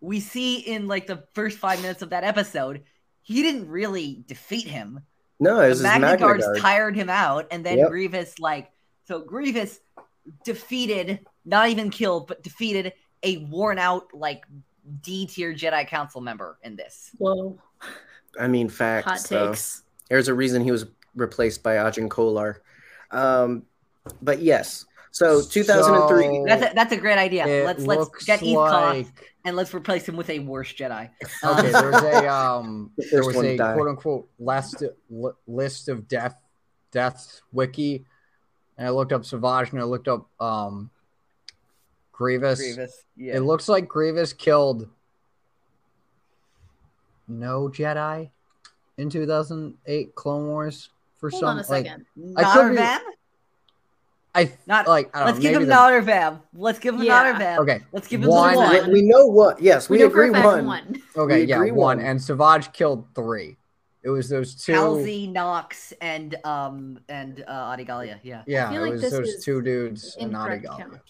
we see in like the first five minutes of that episode, he didn't really defeat him. No, it was the his Magna Magna Guards Guard. tired him out, and then Yep. Grievous like so Grievous defeated, not even killed, but defeated a worn out like D tier Jedi Council member in this. Whoa. I mean, facts. Hot though. takes. There's a reason he was replaced by Agen Kolar. Um, but yes, so 2003. So- That's a, that's a great idea. Let's let's looks get Eeth Koth like- and let's replace him with a worse Jedi. Okay, there was a um, there was a die. quote unquote last li- list of death deaths wiki, and I looked up Savage and I looked up um, Grievous. Grievous. Yeah. It looks like Grievous killed no Jedi in 2008 Clone Wars for Hold some on a like second. I Nader could be- Vam? I Not- like I don't Let's know, give maybe him the- Nader Vam. Let's give him Yeah. Nader Vam. Okay, Let's give him One- the we, one. we know what. Yes, we, know for agree one. one. Okay, We yeah, agree one. one. And Savage killed three. It was those two. Halsey, Knox, and um and uh Adi Gallia. Yeah. Yeah, feel it like was this those is two dudes and not Incorrect Igalia. count.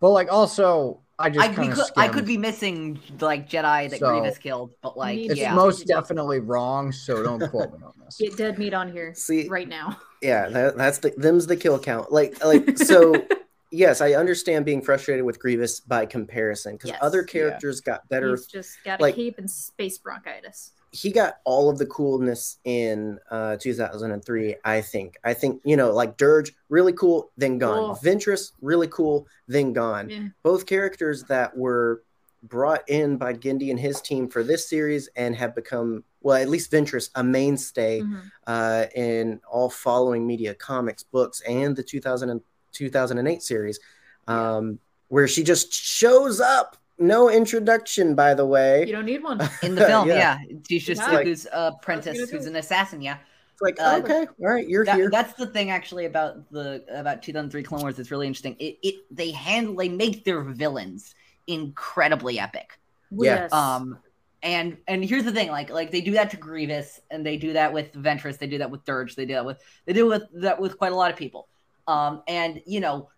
But like also, I just I, kind could, of I could be missing like Jedi that So- Grievous killed, but like It's yeah, most definitely wrong, so don't quote me on this. Get dead meat on here See, right now. yeah, that, that's the them's the kill count. Like, like so. yes, I understand being frustrated with Grievous by comparison because Yes. other Yeah. characters got better. He's just got a like- cape and space bronchitis. He got all of the coolness in uh 2003 i think i think you know like Durge really cool then gone Oh. ventress really cool then gone Yeah. both characters that were brought in by Genndy and his team for this series and have become well at least ventress a mainstay Mhm. uh in all following media comics books and the 2000 and 2008 series um where she just shows up no introduction by the way You don't need one. in the film. Yeah. yeah. she's just Yeah. Dooku's apprentice, gonna who's an assassin. Yeah, It's like, Uh, okay, all right, you're That- here. that's the thing actually about the about 2003 Clone Wars It's really interesting. It, it they handle they make their villains incredibly epic. Yeah. Yes. Um, and and here's the thing, like like they do that to Grievous, and they do that with Ventress, they do that with Durge, they do that with they do with that with quite a lot of people. Um, and you know,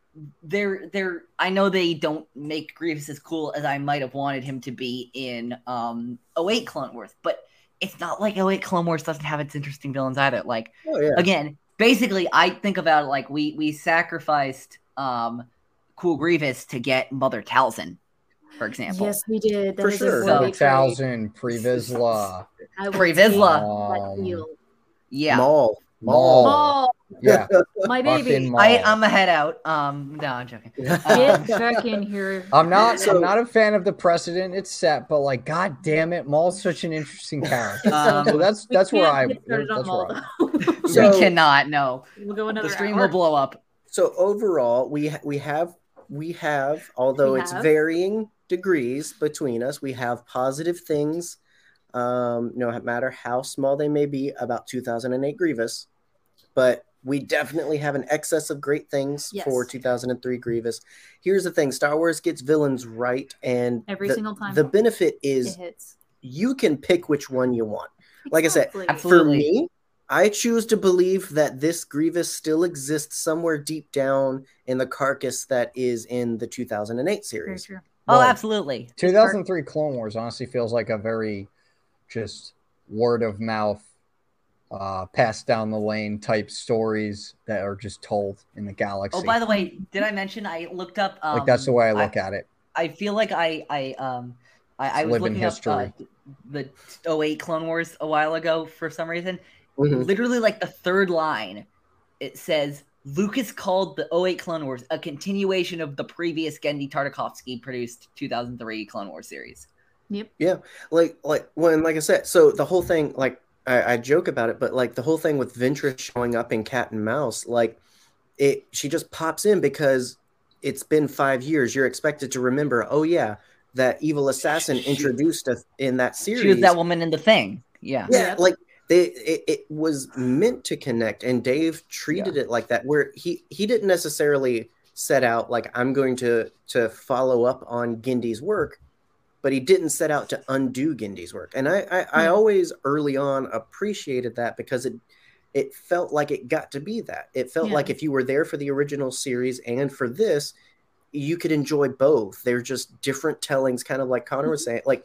they're they're I know they don't make Grievous as cool as I might have wanted him to be in um 08 Clone Wars, but it's not like 08 Clone Wars doesn't have its interesting villains either. Like oh yeah. again, basically, I think about it like we we sacrificed um Cool Grievous to get Mother Talzin, for example. yes, we did. That For sure. a So- really great- Thousand Pre-Vizsla. I will Pre-Vizsla. take that Um. Yeah. Maul. Maul. Oh, Yeah, my baby. I, I'm a head out. Um, no, I'm joking. Get Um, back in here. I'm not. So- I'm not a fan of the precedent it's set, but like, god damn it, Maul's such an interesting character. Um, so that's that's where I. get That's Maul, where I. So- we cannot. No, we'll go another the stream hour. will blow up. So overall, we ha- we have we have, although We it's have. varying degrees between us, we have positive things. Um, no matter how small they may be about 2008 Grievous, but we definitely have an excess of great things Yes. for 2003 Grievous. Here's the thing: Star Wars gets villains right, and Every the, single time. the benefit is you can pick which one you want. Like I said, Absolutely. For me, I choose to believe that this Grievous still exists somewhere deep down in the carcass that is in the 2008 Very series. true. Oh, absolutely. 2003 Clone Wars honestly feels like a very just word of mouth, uh, passed down the lane type stories that are just told in the galaxy. Oh, by the way, did I mention I looked up? Um, like that's the way I look at it. I feel like I I um I, I was Live in looking up uh, the 08 Clone Wars a while ago for some reason. Mhm. Literally, like the third line, it says Lucas called the 08 Clone Wars a continuation of the previous Genndy Tartakovsky produced 2003 Clone Wars series. Yep. Yeah, like like when like I said, so the whole thing like I, I joke about it, but like the whole thing with Ventress showing up in Cat and Mouse, like it she just pops in because it's been five years. You're expected to remember, oh yeah, that evil assassin She- introduced us in that series. She was that woman in the thing. Yeah. yeah, like they it, it was meant to connect, and Dave treated it like that, where he he didn't necessarily set out like I'm going to to follow up on Genndy's work, but he didn't set out to undo Genndy's work, and I I, I Hmm. always early on appreciated that because it it felt like it got to be that it felt Yeah. like if you were there for the original series and for this you could enjoy both they're just different tellings kind of like connor was saying like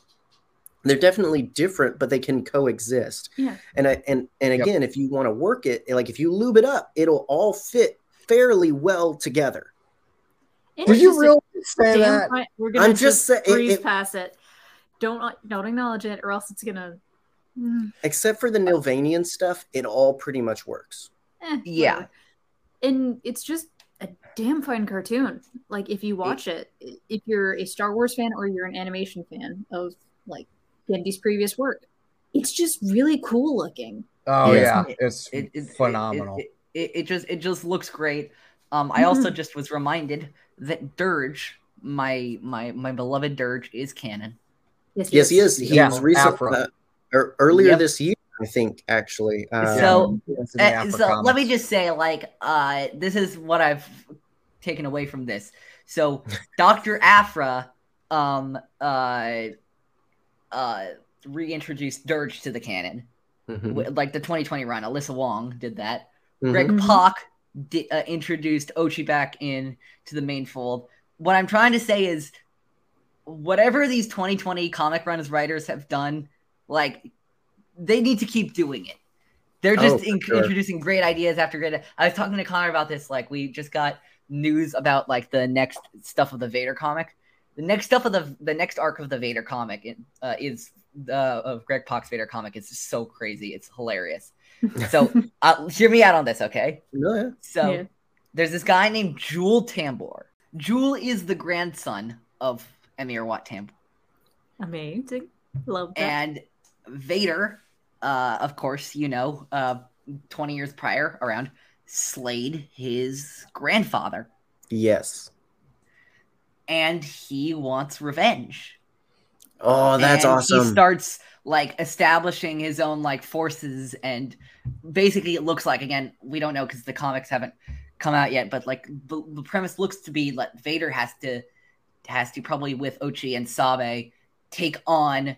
they're definitely different but they can coexist Yeah. and i and and Yep. again if you want to work it like if you lube it up it'll all fit fairly well together It's Did you really say that? fine- We're gonna I'm just, just sa- it- breeze it- past it. Don't don't acknowledge it, or else it's gonna. mm, except for the Nelvaanian stuff it all pretty much works eh, Yeah. whatever. and it's just a damn fine cartoon. Like if you watch it, if you're a Star Wars fan or you're an animation fan of like Genndy's previous work, it's just really cool looking. Oh Yeah. yeah, it's It, it, phenomenal. It, it, it just it just looks great. Um, I also Mhm. just was reminded that Durge, my my my beloved Durge, is canon. yes yes, he is he Yeah, was recent Aphra. uh, er, earlier Yep. this year i think actually uh, So, It's in the Uh, so let me just say, like, uh, this is what I've taken away from this. So, Doctor Aphra, um, uh, uh, reintroduced Durge to the canon, mhm, like the 2020 run. Alyssa Wong did that. Greg mhm. Mhm. Pak di- uh, introduced Ochi back in to the main fold. What I'm trying to say is, whatever these 2020 comic runs writers have done, like they need to keep doing it. They're Oh, just for in- sure. introducing great ideas after great. I was talking to Connor about this. Like we just got news about like the next stuff of the Vader comic. The next stuff of the the next arc of the Vader comic uh, is uh, of Greg Pak's Vader comic. It's just so crazy. It's hilarious. So uh, hear me out on this, okay? No, yeah. So Yeah. there's this guy named Jewel Tambor. Jewel is the grandson of Emir Wat Tambor. Amazing, love that. And Vader, uh, of course, you know, uh, 20 years prior around, slayed his grandfather. yes And he wants revenge. oh that's and awesome He starts like establishing his own like forces, and basically, it looks like again we don't know because the comics haven't come out yet, but like the, the premise looks to be like Vader has to has to probably with Ochi and Sabe take on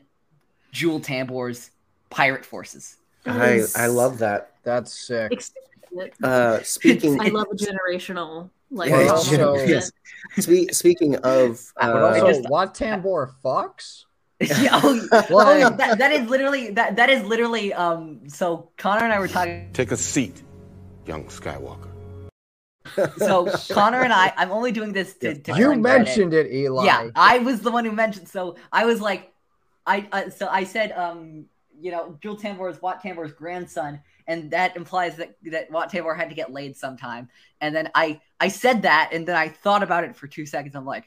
Jewel Tambor's pirate forces. I, I love that. That's sick. Extended. Uh, speaking, I love a generational like. Yeah, it's combo. yes. Spe- speaking of, But uh, also, just- Wat Tambor fucks. Yeah, oh, Like- oh, no, that, that is literally that that is literally um so Connor and I were talking Take a seat, young Skywalker. so Connor and I I'm only doing this to, to You claim credit. mentioned it, Eli. Yeah, I was the one who mentioned. So I was like, I uh, so I said, um, you know, Jewel Tambor is Wat Tambor's grandson, and that implies that that Wat Tambor had to get laid sometime. And then I I said that, and then I thought about it for two seconds. I'm like,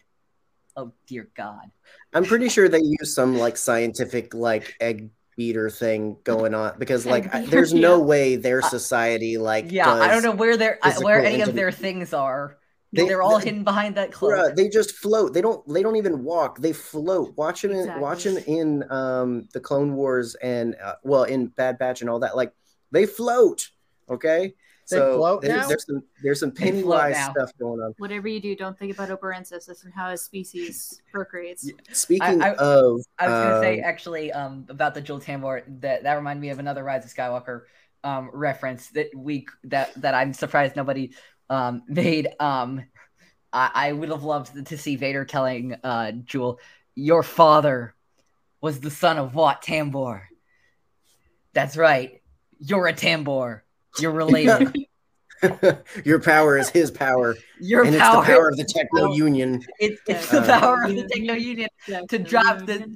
oh dear God. I'm pretty sure they use some like scientific like egg beater thing going on because like I- beater, there's no way their society like Yeah, I don't know where they're where any of their things are. They- They, are all they- hidden behind that cloak. Bruh, they just float. They don't. They don't even walk. They float. Watch them. In, Exactly. Watch them in um the Clone Wars and uh, well in Bad Batch and all that. Like they float. Okay. They so float there- there's some there's some Pennywise stuff going on. Whatever you do, don't think about Oberensis and how his species procreates. Speaking I- of, I was gonna say um, actually um, about the Jewel Tambor that that reminded me of another Rise of Skywalker um, reference that we that that I'm surprised nobody um, made. Um, I, I would have loved to see Vader telling uh, Jewel, "Your father was the son of Wat Tambor." That's right. You're a Tambor. You're related. your power is his power, Your and power. it's the power of the Techno Union. it- it's Uh, the power of the Techno Union to drop the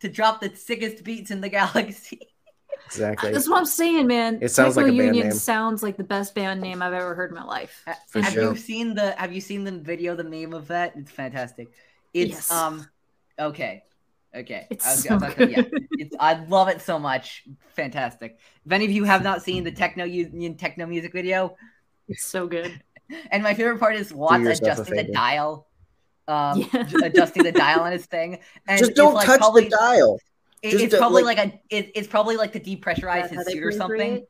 to drop the sickest beats in the galaxy. exactly. That's what I'm saying, man. It sounds like Techno a band Union name. sounds like the best band name I've ever heard in my life. For have sure. you seen the Have you seen the video, the name of that? It's fantastic. It's Yes. um, okay, okay. It's I was- I was about to- yeah, it's I love it so much. Fantastic. If any of you have not seen the Techno Union techno music video, It's so good. and my favorite part is Watts adjusting the dial, um, Yeah. adjusting the dial on his thing, and Just don't like, touch probably- the dial. it- it's don't, probably like- like, a it, it's probably like to depressurize his suit or something.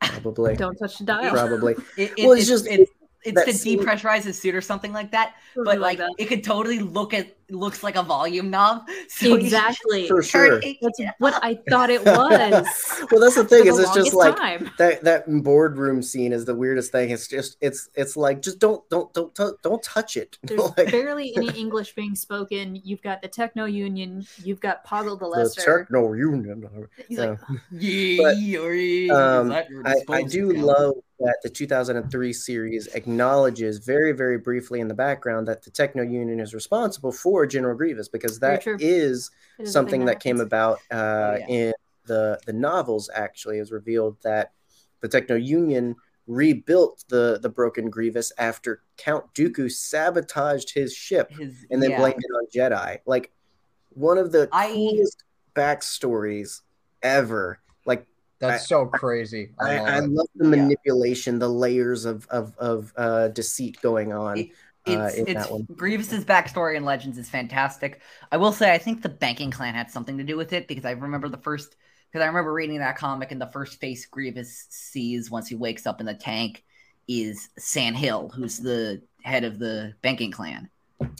Probably. Don't touch the dial. Probably. It, it, Well, it's it's just- just it's, it's to depressurize his suit or something like that. Something But like, that. it could totally look at looks like a volume knob. So exactly. For sure. it- That's what I thought it was. Well, that's the for thing the is, it's just like time. that that boardroom scene is the weirdest thing. It's just it's it's like just don't don't don't don't, don't touch it. There's like, barely any English being spoken. You've got the Techno Union. You've got Poggle the the Lesser. techno union. He's Yeah. like, yeah, But, is um, I, I do account?" love that the 2003 series acknowledges very, very briefly in the background that the Techno Union is responsible for General Grievous because that is, is It is a something thing that came about uh, yeah. in the the novels. Actually, is revealed that the Techno Union rebuilt the the broken Grievous after Count Dooku sabotaged his ship His- and then yeah. blamed it on Jedi. Like one of the I- coolest backstories ever. Like That's so crazy. I, I, love I love the Yeah. manipulation, the layers of of, of uh, deceit going on. It- It's, in it's that one. Grievous's backstory in Legends is fantastic. I will say I think the banking clan had something to do with it because I remember the first because I remember reading that comic and the first face Grievous sees once he wakes up in the tank is San Hill, who's the head of the banking clan.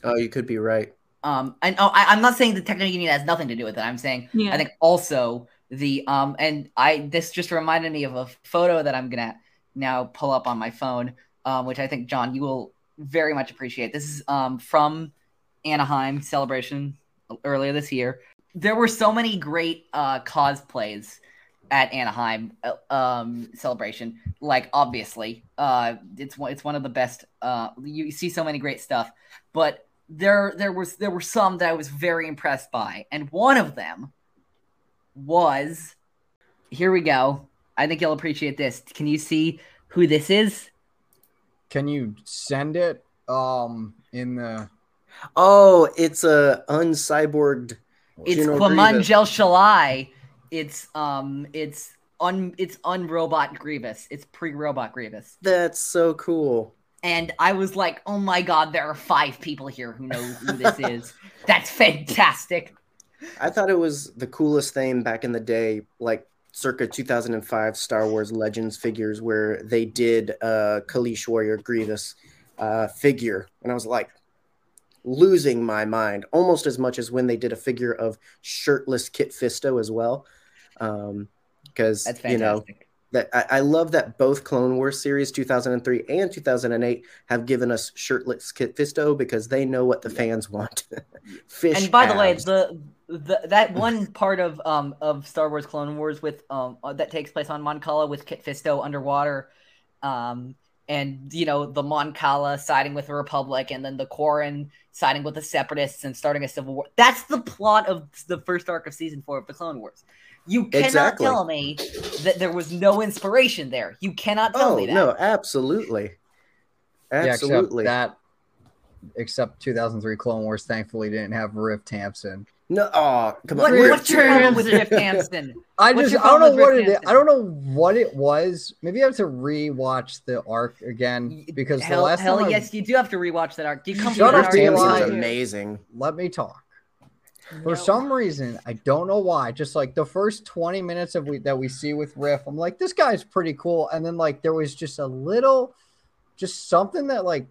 Oh, you could be right. Um, and oh, I, I'm not saying the Techno Union has nothing to do with it. I'm saying Yeah. I think also the um, and I this just reminded me of a photo that I'm gonna now pull up on my phone, um, which I think John you will very much appreciate. This is um from Anaheim celebration earlier this year. There were so many great uh cosplays at Anaheim uh, um celebration. Like obviously, uh, it's one it's one of the best. Uh, you see so many great stuff, but there there was there were some that I was very impressed by, and one of them was here we go. I think you'll appreciate this. Can you see who this is? Can you send it um in the Oh, it's a uncyborged. It's General Qymaen jai Sheelal. It's um it's un it's unrobot Grievous. It's pre-robot Grievous. That's so cool. And I was like, oh my god, there are five people here who know who this is. That's fantastic. I thought it was the coolest thing back in the day, like circa 2005 Star Wars Legends figures, where they did a Kaleesh Warrior Grievous uh, figure, and I was like losing my mind almost as much as when they did a figure of shirtless Kit Fisto as well. Um, because That's you know that I, I love that both Clone Wars series 2003 and 2008 have given us shirtless Kit Fisto because they know what the fans want. Fish. and by the way, the, the that one part of um of Star Wars Clone Wars with um uh, that takes place on Mon Cala with Kit Fisto underwater, um and you know the Mon Cala siding with the Republic and then the Quarren siding with the Separatists and starting a civil war. That's the plot of the first arc of season four of the Clone Wars. You cannot Exactly. tell me that there was no inspiration there. You cannot tell oh me that. no, absolutely, absolutely. Yeah, except that except 2003 Clone Wars thankfully didn't have Riff Tamson. No, oh come What, on. We're- what's your problem with Riff Tamson? I What's just I don't know what Rick it is. Tamson? I don't know what it was. Maybe I have to rewatch the arc again because hell, the last hell time I- yes, you do have to rewatch that arc. Do you come Shut from up, an arc- amazing. let me talk. For No. some reason, I don't know why. Just like the first 20 minutes of we that we see with Riff, I'm like, this guy's pretty cool. And then like there was just a little, just something that like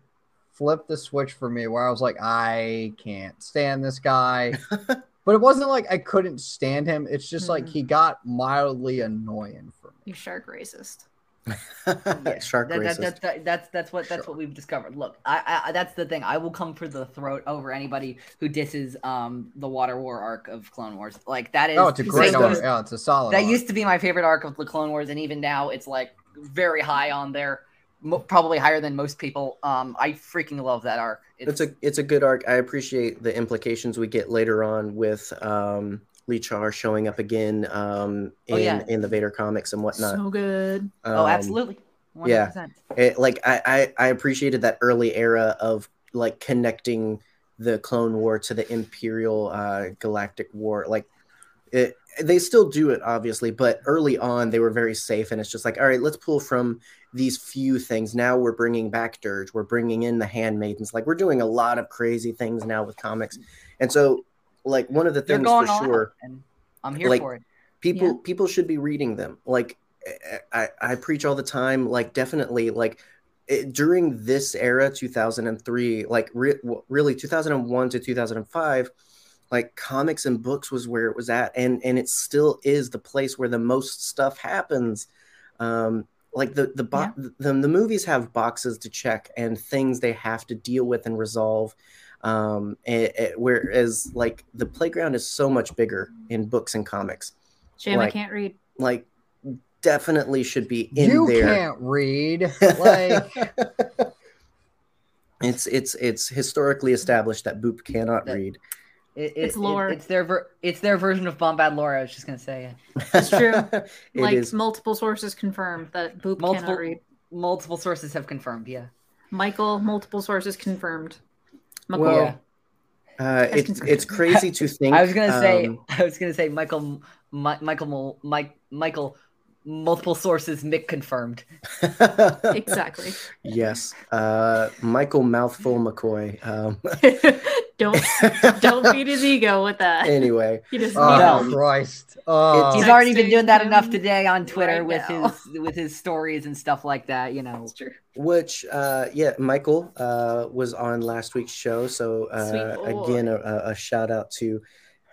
flipped the switch for me where I was like, I can't stand this guy. but it wasn't like I couldn't stand him. It's just like Mhm. he got mildly annoying for me. You shark racist. Yeah, Shark that- that- racist. that- that- that's that's what that's what we've discovered. Look, I, I that's the thing. I will come for the throat over anybody who disses um the Water War arc of Clone Wars. Like that is Oh, it's a great arc. Yeah, it's a solid. that arc. used to be my favorite arc of the Clone Wars, and even now it's like very high on there, mo- probably higher than most people. Um, I freaking love that arc. it's a it's a good arc. I appreciate the implications we get later on with um Lee Char showing up again um, in Oh, yeah. in the Vader comics and whatnot. So good. oh, Um, absolutely. 100%. yeah. it, like I, I I appreciated that early era of like connecting the Clone War to the Imperial uh, Galactic War. Like it, they still do it obviously, but early on they were very safe, and it's just like all right, let's pull from these few things. Now we're bringing back Durge, we're bringing in the Handmaidens. Like we're doing a lot of crazy things now with comics, and so like one of the things for sure I'm here like, for it. people Yeah. people should be reading them like I, I preach all the time like definitely like it, during this era 2003 like re- really 2001 to 2005 like comics and books was where it was at and and it still is the place where the most stuff happens um like the the, bo- the the movies have boxes to check and things they have to deal with and resolve um and, and whereas like the playground is so much bigger in books and comics Shame I Like, can't read. like definitely should be in you there can't read. Like it's it's it's historically established that boop cannot That- read It, it- It's it- it's their ver- it's their version of Bombad Lore. I was just gonna say It's true. It like is- multiple sources confirmed that Boop multiple cannot read. multiple sources have confirmed. Yeah. Michael, multiple sources confirmed. McCoy. Well, uh, it's confirmed. it's crazy to think I was gonna say um, I was gonna say Michael Mi- Michael Mike Michael multiple sources Mick confirmed. exactly. yes uh michael mouthful mccoy um don't don't feed his ego with that. anyway He doesn't oh No. Christ. Oh, He's Texting already been doing that enough today on Twitter right with now. his with his stories and stuff like that. You know. It's true. which uh yeah michael uh was on last week's show so uh again a, a a shout out to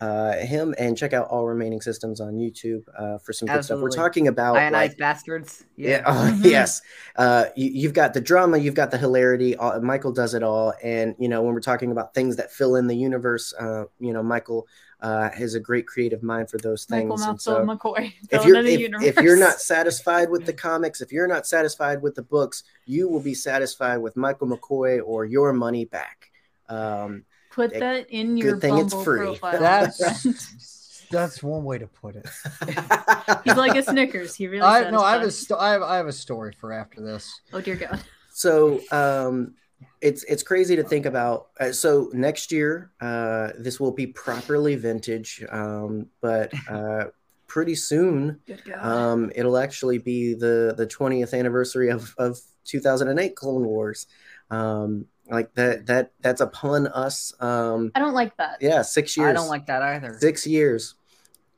uh him and check out all remaining systems on youtube uh for some good stuff we're talking about Ionized like bastards. yeah, Yeah. oh, Mhm. yes uh you, you've got the drama you've got the hilarity michael does it all and you know when we're talking about things that fill in the universe uh you know michael uh has a great creative mind for those Michael things Mouthful so McCoy. if you're if, if you're not satisfied with the comics if you're not satisfied with the books you will be satisfied with michael mccoy or your money back um put a that in your Good thing it's free. profile. that's that's one way to put it. He's like a Snickers. He really. I no, I have a sto- I have I have a story for after this. Oh dear God. so um it's it's crazy to think about uh, so next year uh this will be properly vintage um but uh pretty soon um it'll actually be the the 20th anniversary of of 2008 clone wars um like that that that's upon us um I don't like that. yeah six years I don't like that either. six years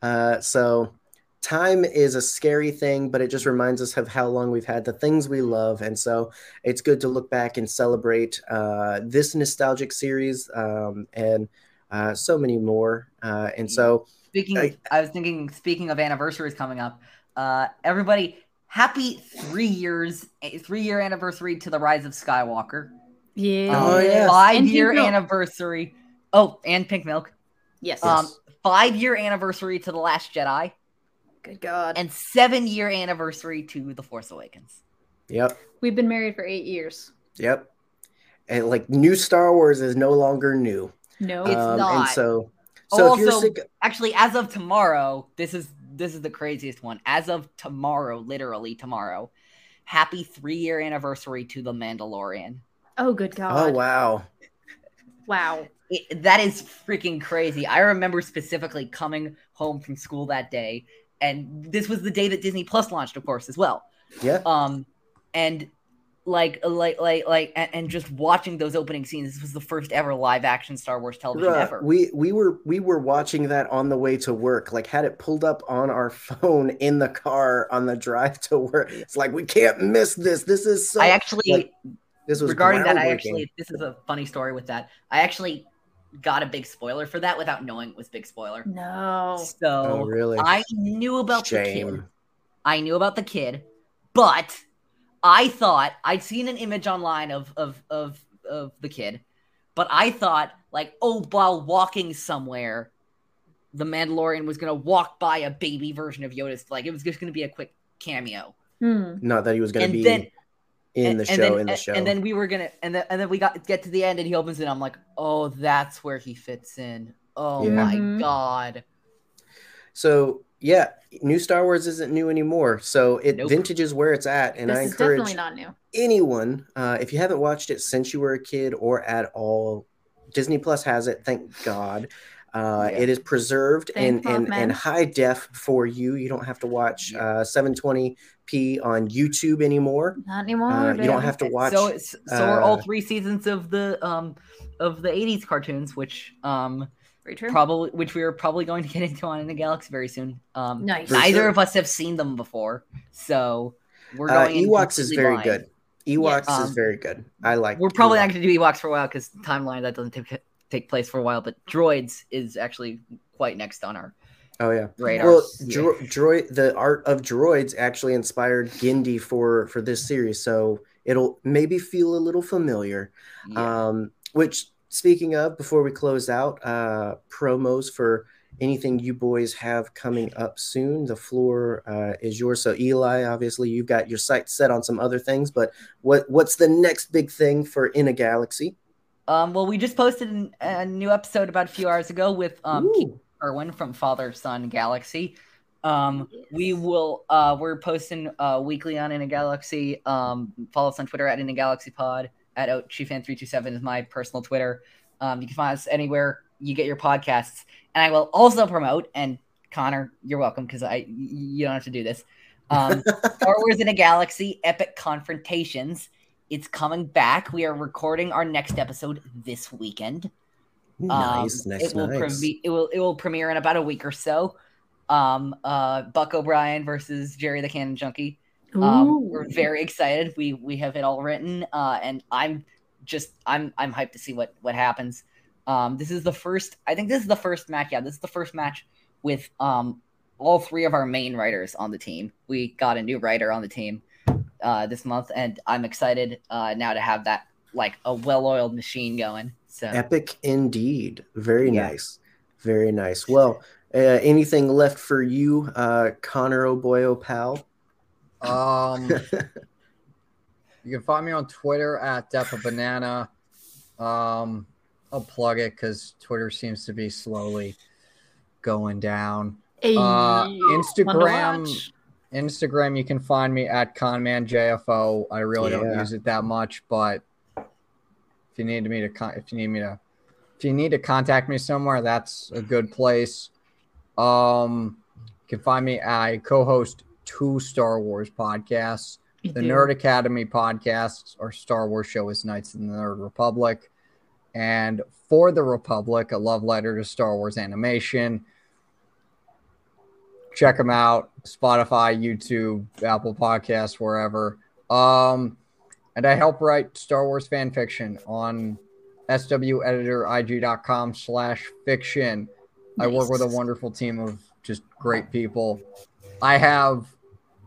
uh so time is a scary thing but it just reminds us of how long we've had the things we love and so it's good to look back and celebrate uh this nostalgic series um and uh so many more uh and so Speaking, I- I, was thinking. Speaking of anniversaries coming up, uh, everybody, happy three years, three year anniversary to the Rise of Skywalker. Yeah. Oh, yeah. Five And year Milk. anniversary. Oh, and Pink Milk. Yes. Um, five year anniversary to the Last Jedi, Good God. and seven year anniversary to the Force Awakens. yep We've been married for eight years. yep and like new star wars is no longer new No. It's um, and not. so so if you're Also- sick Actually, as of tomorrow, this is this is the craziest one. As of tomorrow, literally tomorrow, happy three year anniversary to the Mandalorian. Oh, good God. oh wow wow. It, that is freaking crazy. I remember specifically coming home from school that day, and this was the day that Disney Plus launched, of course, as well. yeah Um, and like, like, like, like, and, and just watching those opening scenes. This was the first ever live action Star Wars television Bruh, ever. we we were we were watching that on the way to work like had it pulled up on our phone in the car on the drive to work it's like we can't miss this this is so I actually, like, this was regarding that, I actually, this is a funny story with that. I actually got a big spoiler for that without knowing it was big spoiler. No. So oh really I knew about the kid. I knew about the kid, but I thought I'd seen an image online of of of of the kid, but I thought like, oh, while walking somewhere, the Mandalorian was gonna walk by a baby version of Yoda's. Like it was just gonna be a quick cameo, Hmm. not that he was going to and be then in and- the show then, in the show and then we were gonna, and then and then we got get to the end, and he opens it. I'm like, oh, that's where he fits in. Oh Yeah. my Mhm. god. So yeah, new Star Wars isn't new anymore. So it Nope. vintage is where it's at, and this I is encourage definitely not new. anyone, uh, if you haven't watched it since you were a kid or at all, Disney Plus has it. Thank God. Uh, Yeah. It is preserved in, Thank in, in Mothman. high def for you. You don't have to watch uh, 720p on YouTube anymore. Not anymore. Uh, you don't have to watch. So, it's- so are all uh, three seasons of the um of the '80s cartoons, which um probably which we are probably going to get into on in the galaxy very soon. Um, Nice. Neither sure. of us have seen them before, so we're Uh, going. in Ewoks is very blind. good. Ewoks is Um, very good. I like. We're probably Ewoks. not going to do Ewoks for a while because timeline that doesn't take take place for a while. But droids is actually quite next on our Oh yeah. radar. Well, Yeah. dro- droid the art of droids actually inspired Genndy for for this series, so it'll maybe feel a little familiar. Yeah. Um, which speaking of, before we close out, uh, promos for anything you boys have coming up soon. The floor uh, is yours. So Eli, obviously, you've got your sights set on some other things, but what what's the next big thing for In a Galaxy? Um, well, we just posted an, a new episode about a few hours ago with um, Keith Irwin from Father Son Galaxy. Um, we will uh, we're posting uh, weekly on In a Galaxy. Um, follow us on Twitter at In a Galaxy Pod. At OutChiefan327 is my personal Twitter. Um, you can find us anywhere you get your podcasts. And I will also promote. And Connor, you're welcome because I you don't have to do this. Um, Star Wars in a Galaxy Epic Confrontations. It's coming back. We are recording our next episode this weekend. Nice, Um, nice, it will nice. preve- it will it will premiere in about a week or so. Um, uh, Buck O'Brien versus Jerry the Cannon Junkie. Um, we're very excited. We we have it all written, uh, and I'm just I'm I'm hyped to see what what happens. Um, this is the first. I think this is the first match. Yeah, this is the first match with um all three of our main writers on the team. We got a new writer on the team uh, this month, and I'm excited uh, now to have that like a well-oiled machine going. So Epic indeed. Very Yeah. nice. Very nice. Well, uh, anything left for you, uh, Connor O'Boy pal? Um, you can find me on Twitter at Depa Banana. Um, I'll plug it because Twitter seems to be slowly going down. Hey, Uh, one to Instagram, watch. Instagram, you can find me at ConmanJFO. I really don't use it that much, but if you need me to, con- if you need me to, if you need to contact me somewhere, that's a good place. Um, you can find me. I co-host two Star Wars podcasts. You The do. Nerd Academy podcasts or Star Wars show is Knights of the Nerd Republic. And For the Republic, a love letter to Star Wars animation. Check them out. Spotify, YouTube, Apple Podcasts, wherever. Um, and I help write Star Wars fan fiction on sweditorig.com slash fiction. I work with a wonderful team of just great people. I have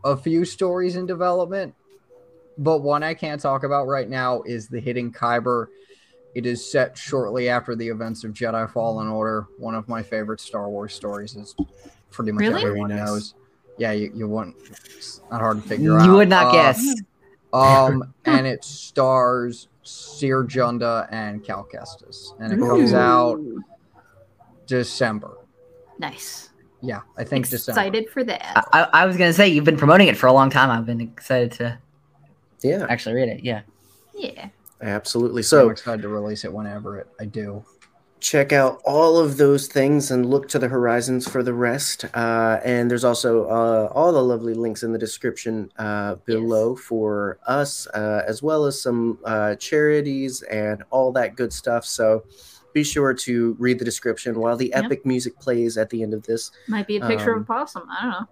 a few stories in development, but one I can't talk about right now is the Hidden Kyber. It is set shortly after the events of Jedi Fallen Order. One of my favorite Star Wars stories is pretty much Really? everyone nice. knows. Yeah, you, you wouldn't. It's not hard to figure out. you would not Uh, guess. Um, and it stars Cere Junda and Cal Kestis, and it comes out December. Nice. Yeah, I think December. Excited for that. I, I was gonna say you've been promoting it for a long time. I've been excited to Yeah, actually read it. Yeah. Yeah. absolutely. I'm So excited to release it whenever it I do. Check out all of those things and look to the horizons for the rest. Uh, and there's also uh, all the lovely links in the description uh, below for us, uh, as well as some uh, charities and all that good stuff. So be sure to read the description while the Yeah. epic music plays at the end of this. Might be a picture Um, of a possum. I don't know.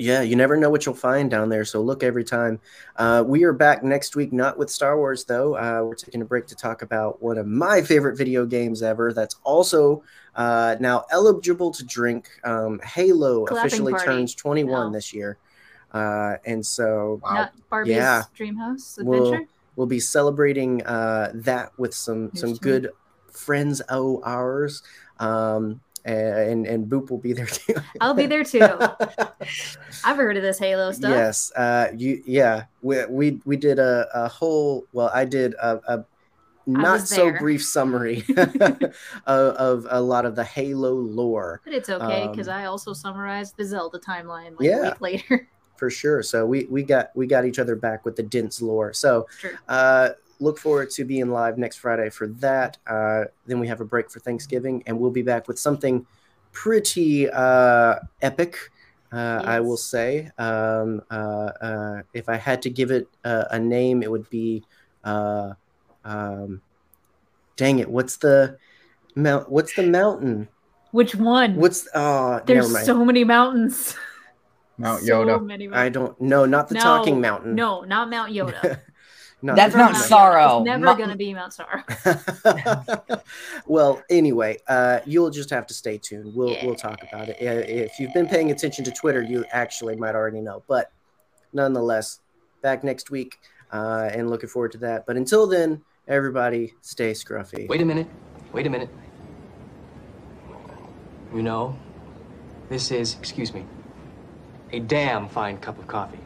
Yeah, you never know what you'll find down there. So look every time. Uh, we are back next week, not with Star Wars, though. Uh, we're taking a break to talk about one of my favorite video games ever that's also uh, now eligible to drink. Um, Halo Clapping officially Party. turns 21 No. this year. Uh, and so Wow. Not Barbie's Yeah. Dreamhouse We'll- Adventure. we'll be celebrating uh, that with some Here's some to good friends of ours. Um, and and Boop will be there too. I'll be there too. I've heard of this Halo stuff. Yes, uh, you yeah. We we we did a, a whole. Well, I did a, a not so brief summary of, of a lot of the Halo lore But it's okay because Um, I also summarized the Zelda timeline like Yeah. a week later. for sure. So we we got we got each other back with the Dints lore. So uh, look forward to being live next Friday for that. Uh, then we have a break for Thanksgiving, and we'll be back with something pretty uh, epic. Uh, I will say, um, uh, uh, if I had to give it a, a name, it would be, uh, um, dang it, what's the mount? What's the mountain? Which one? What's oh, There's never mind. so many mountains. Mount So Yoda. many I don't know, not the No, talking mountain. No, not Mount Yoda. Not That's the Mount talking Sorrow. It's never Mount- gonna be Mount Sorrow. well, anyway, uh, you'll just have to stay tuned. We'll we'll talk about it. If you've been paying attention to Twitter, you actually might already know. But nonetheless, back next week, uh, and looking forward to that. But until then, everybody, stay scruffy. Wait a minute. Wait a minute. You know, this is, excuse me, a damn fine cup of coffee.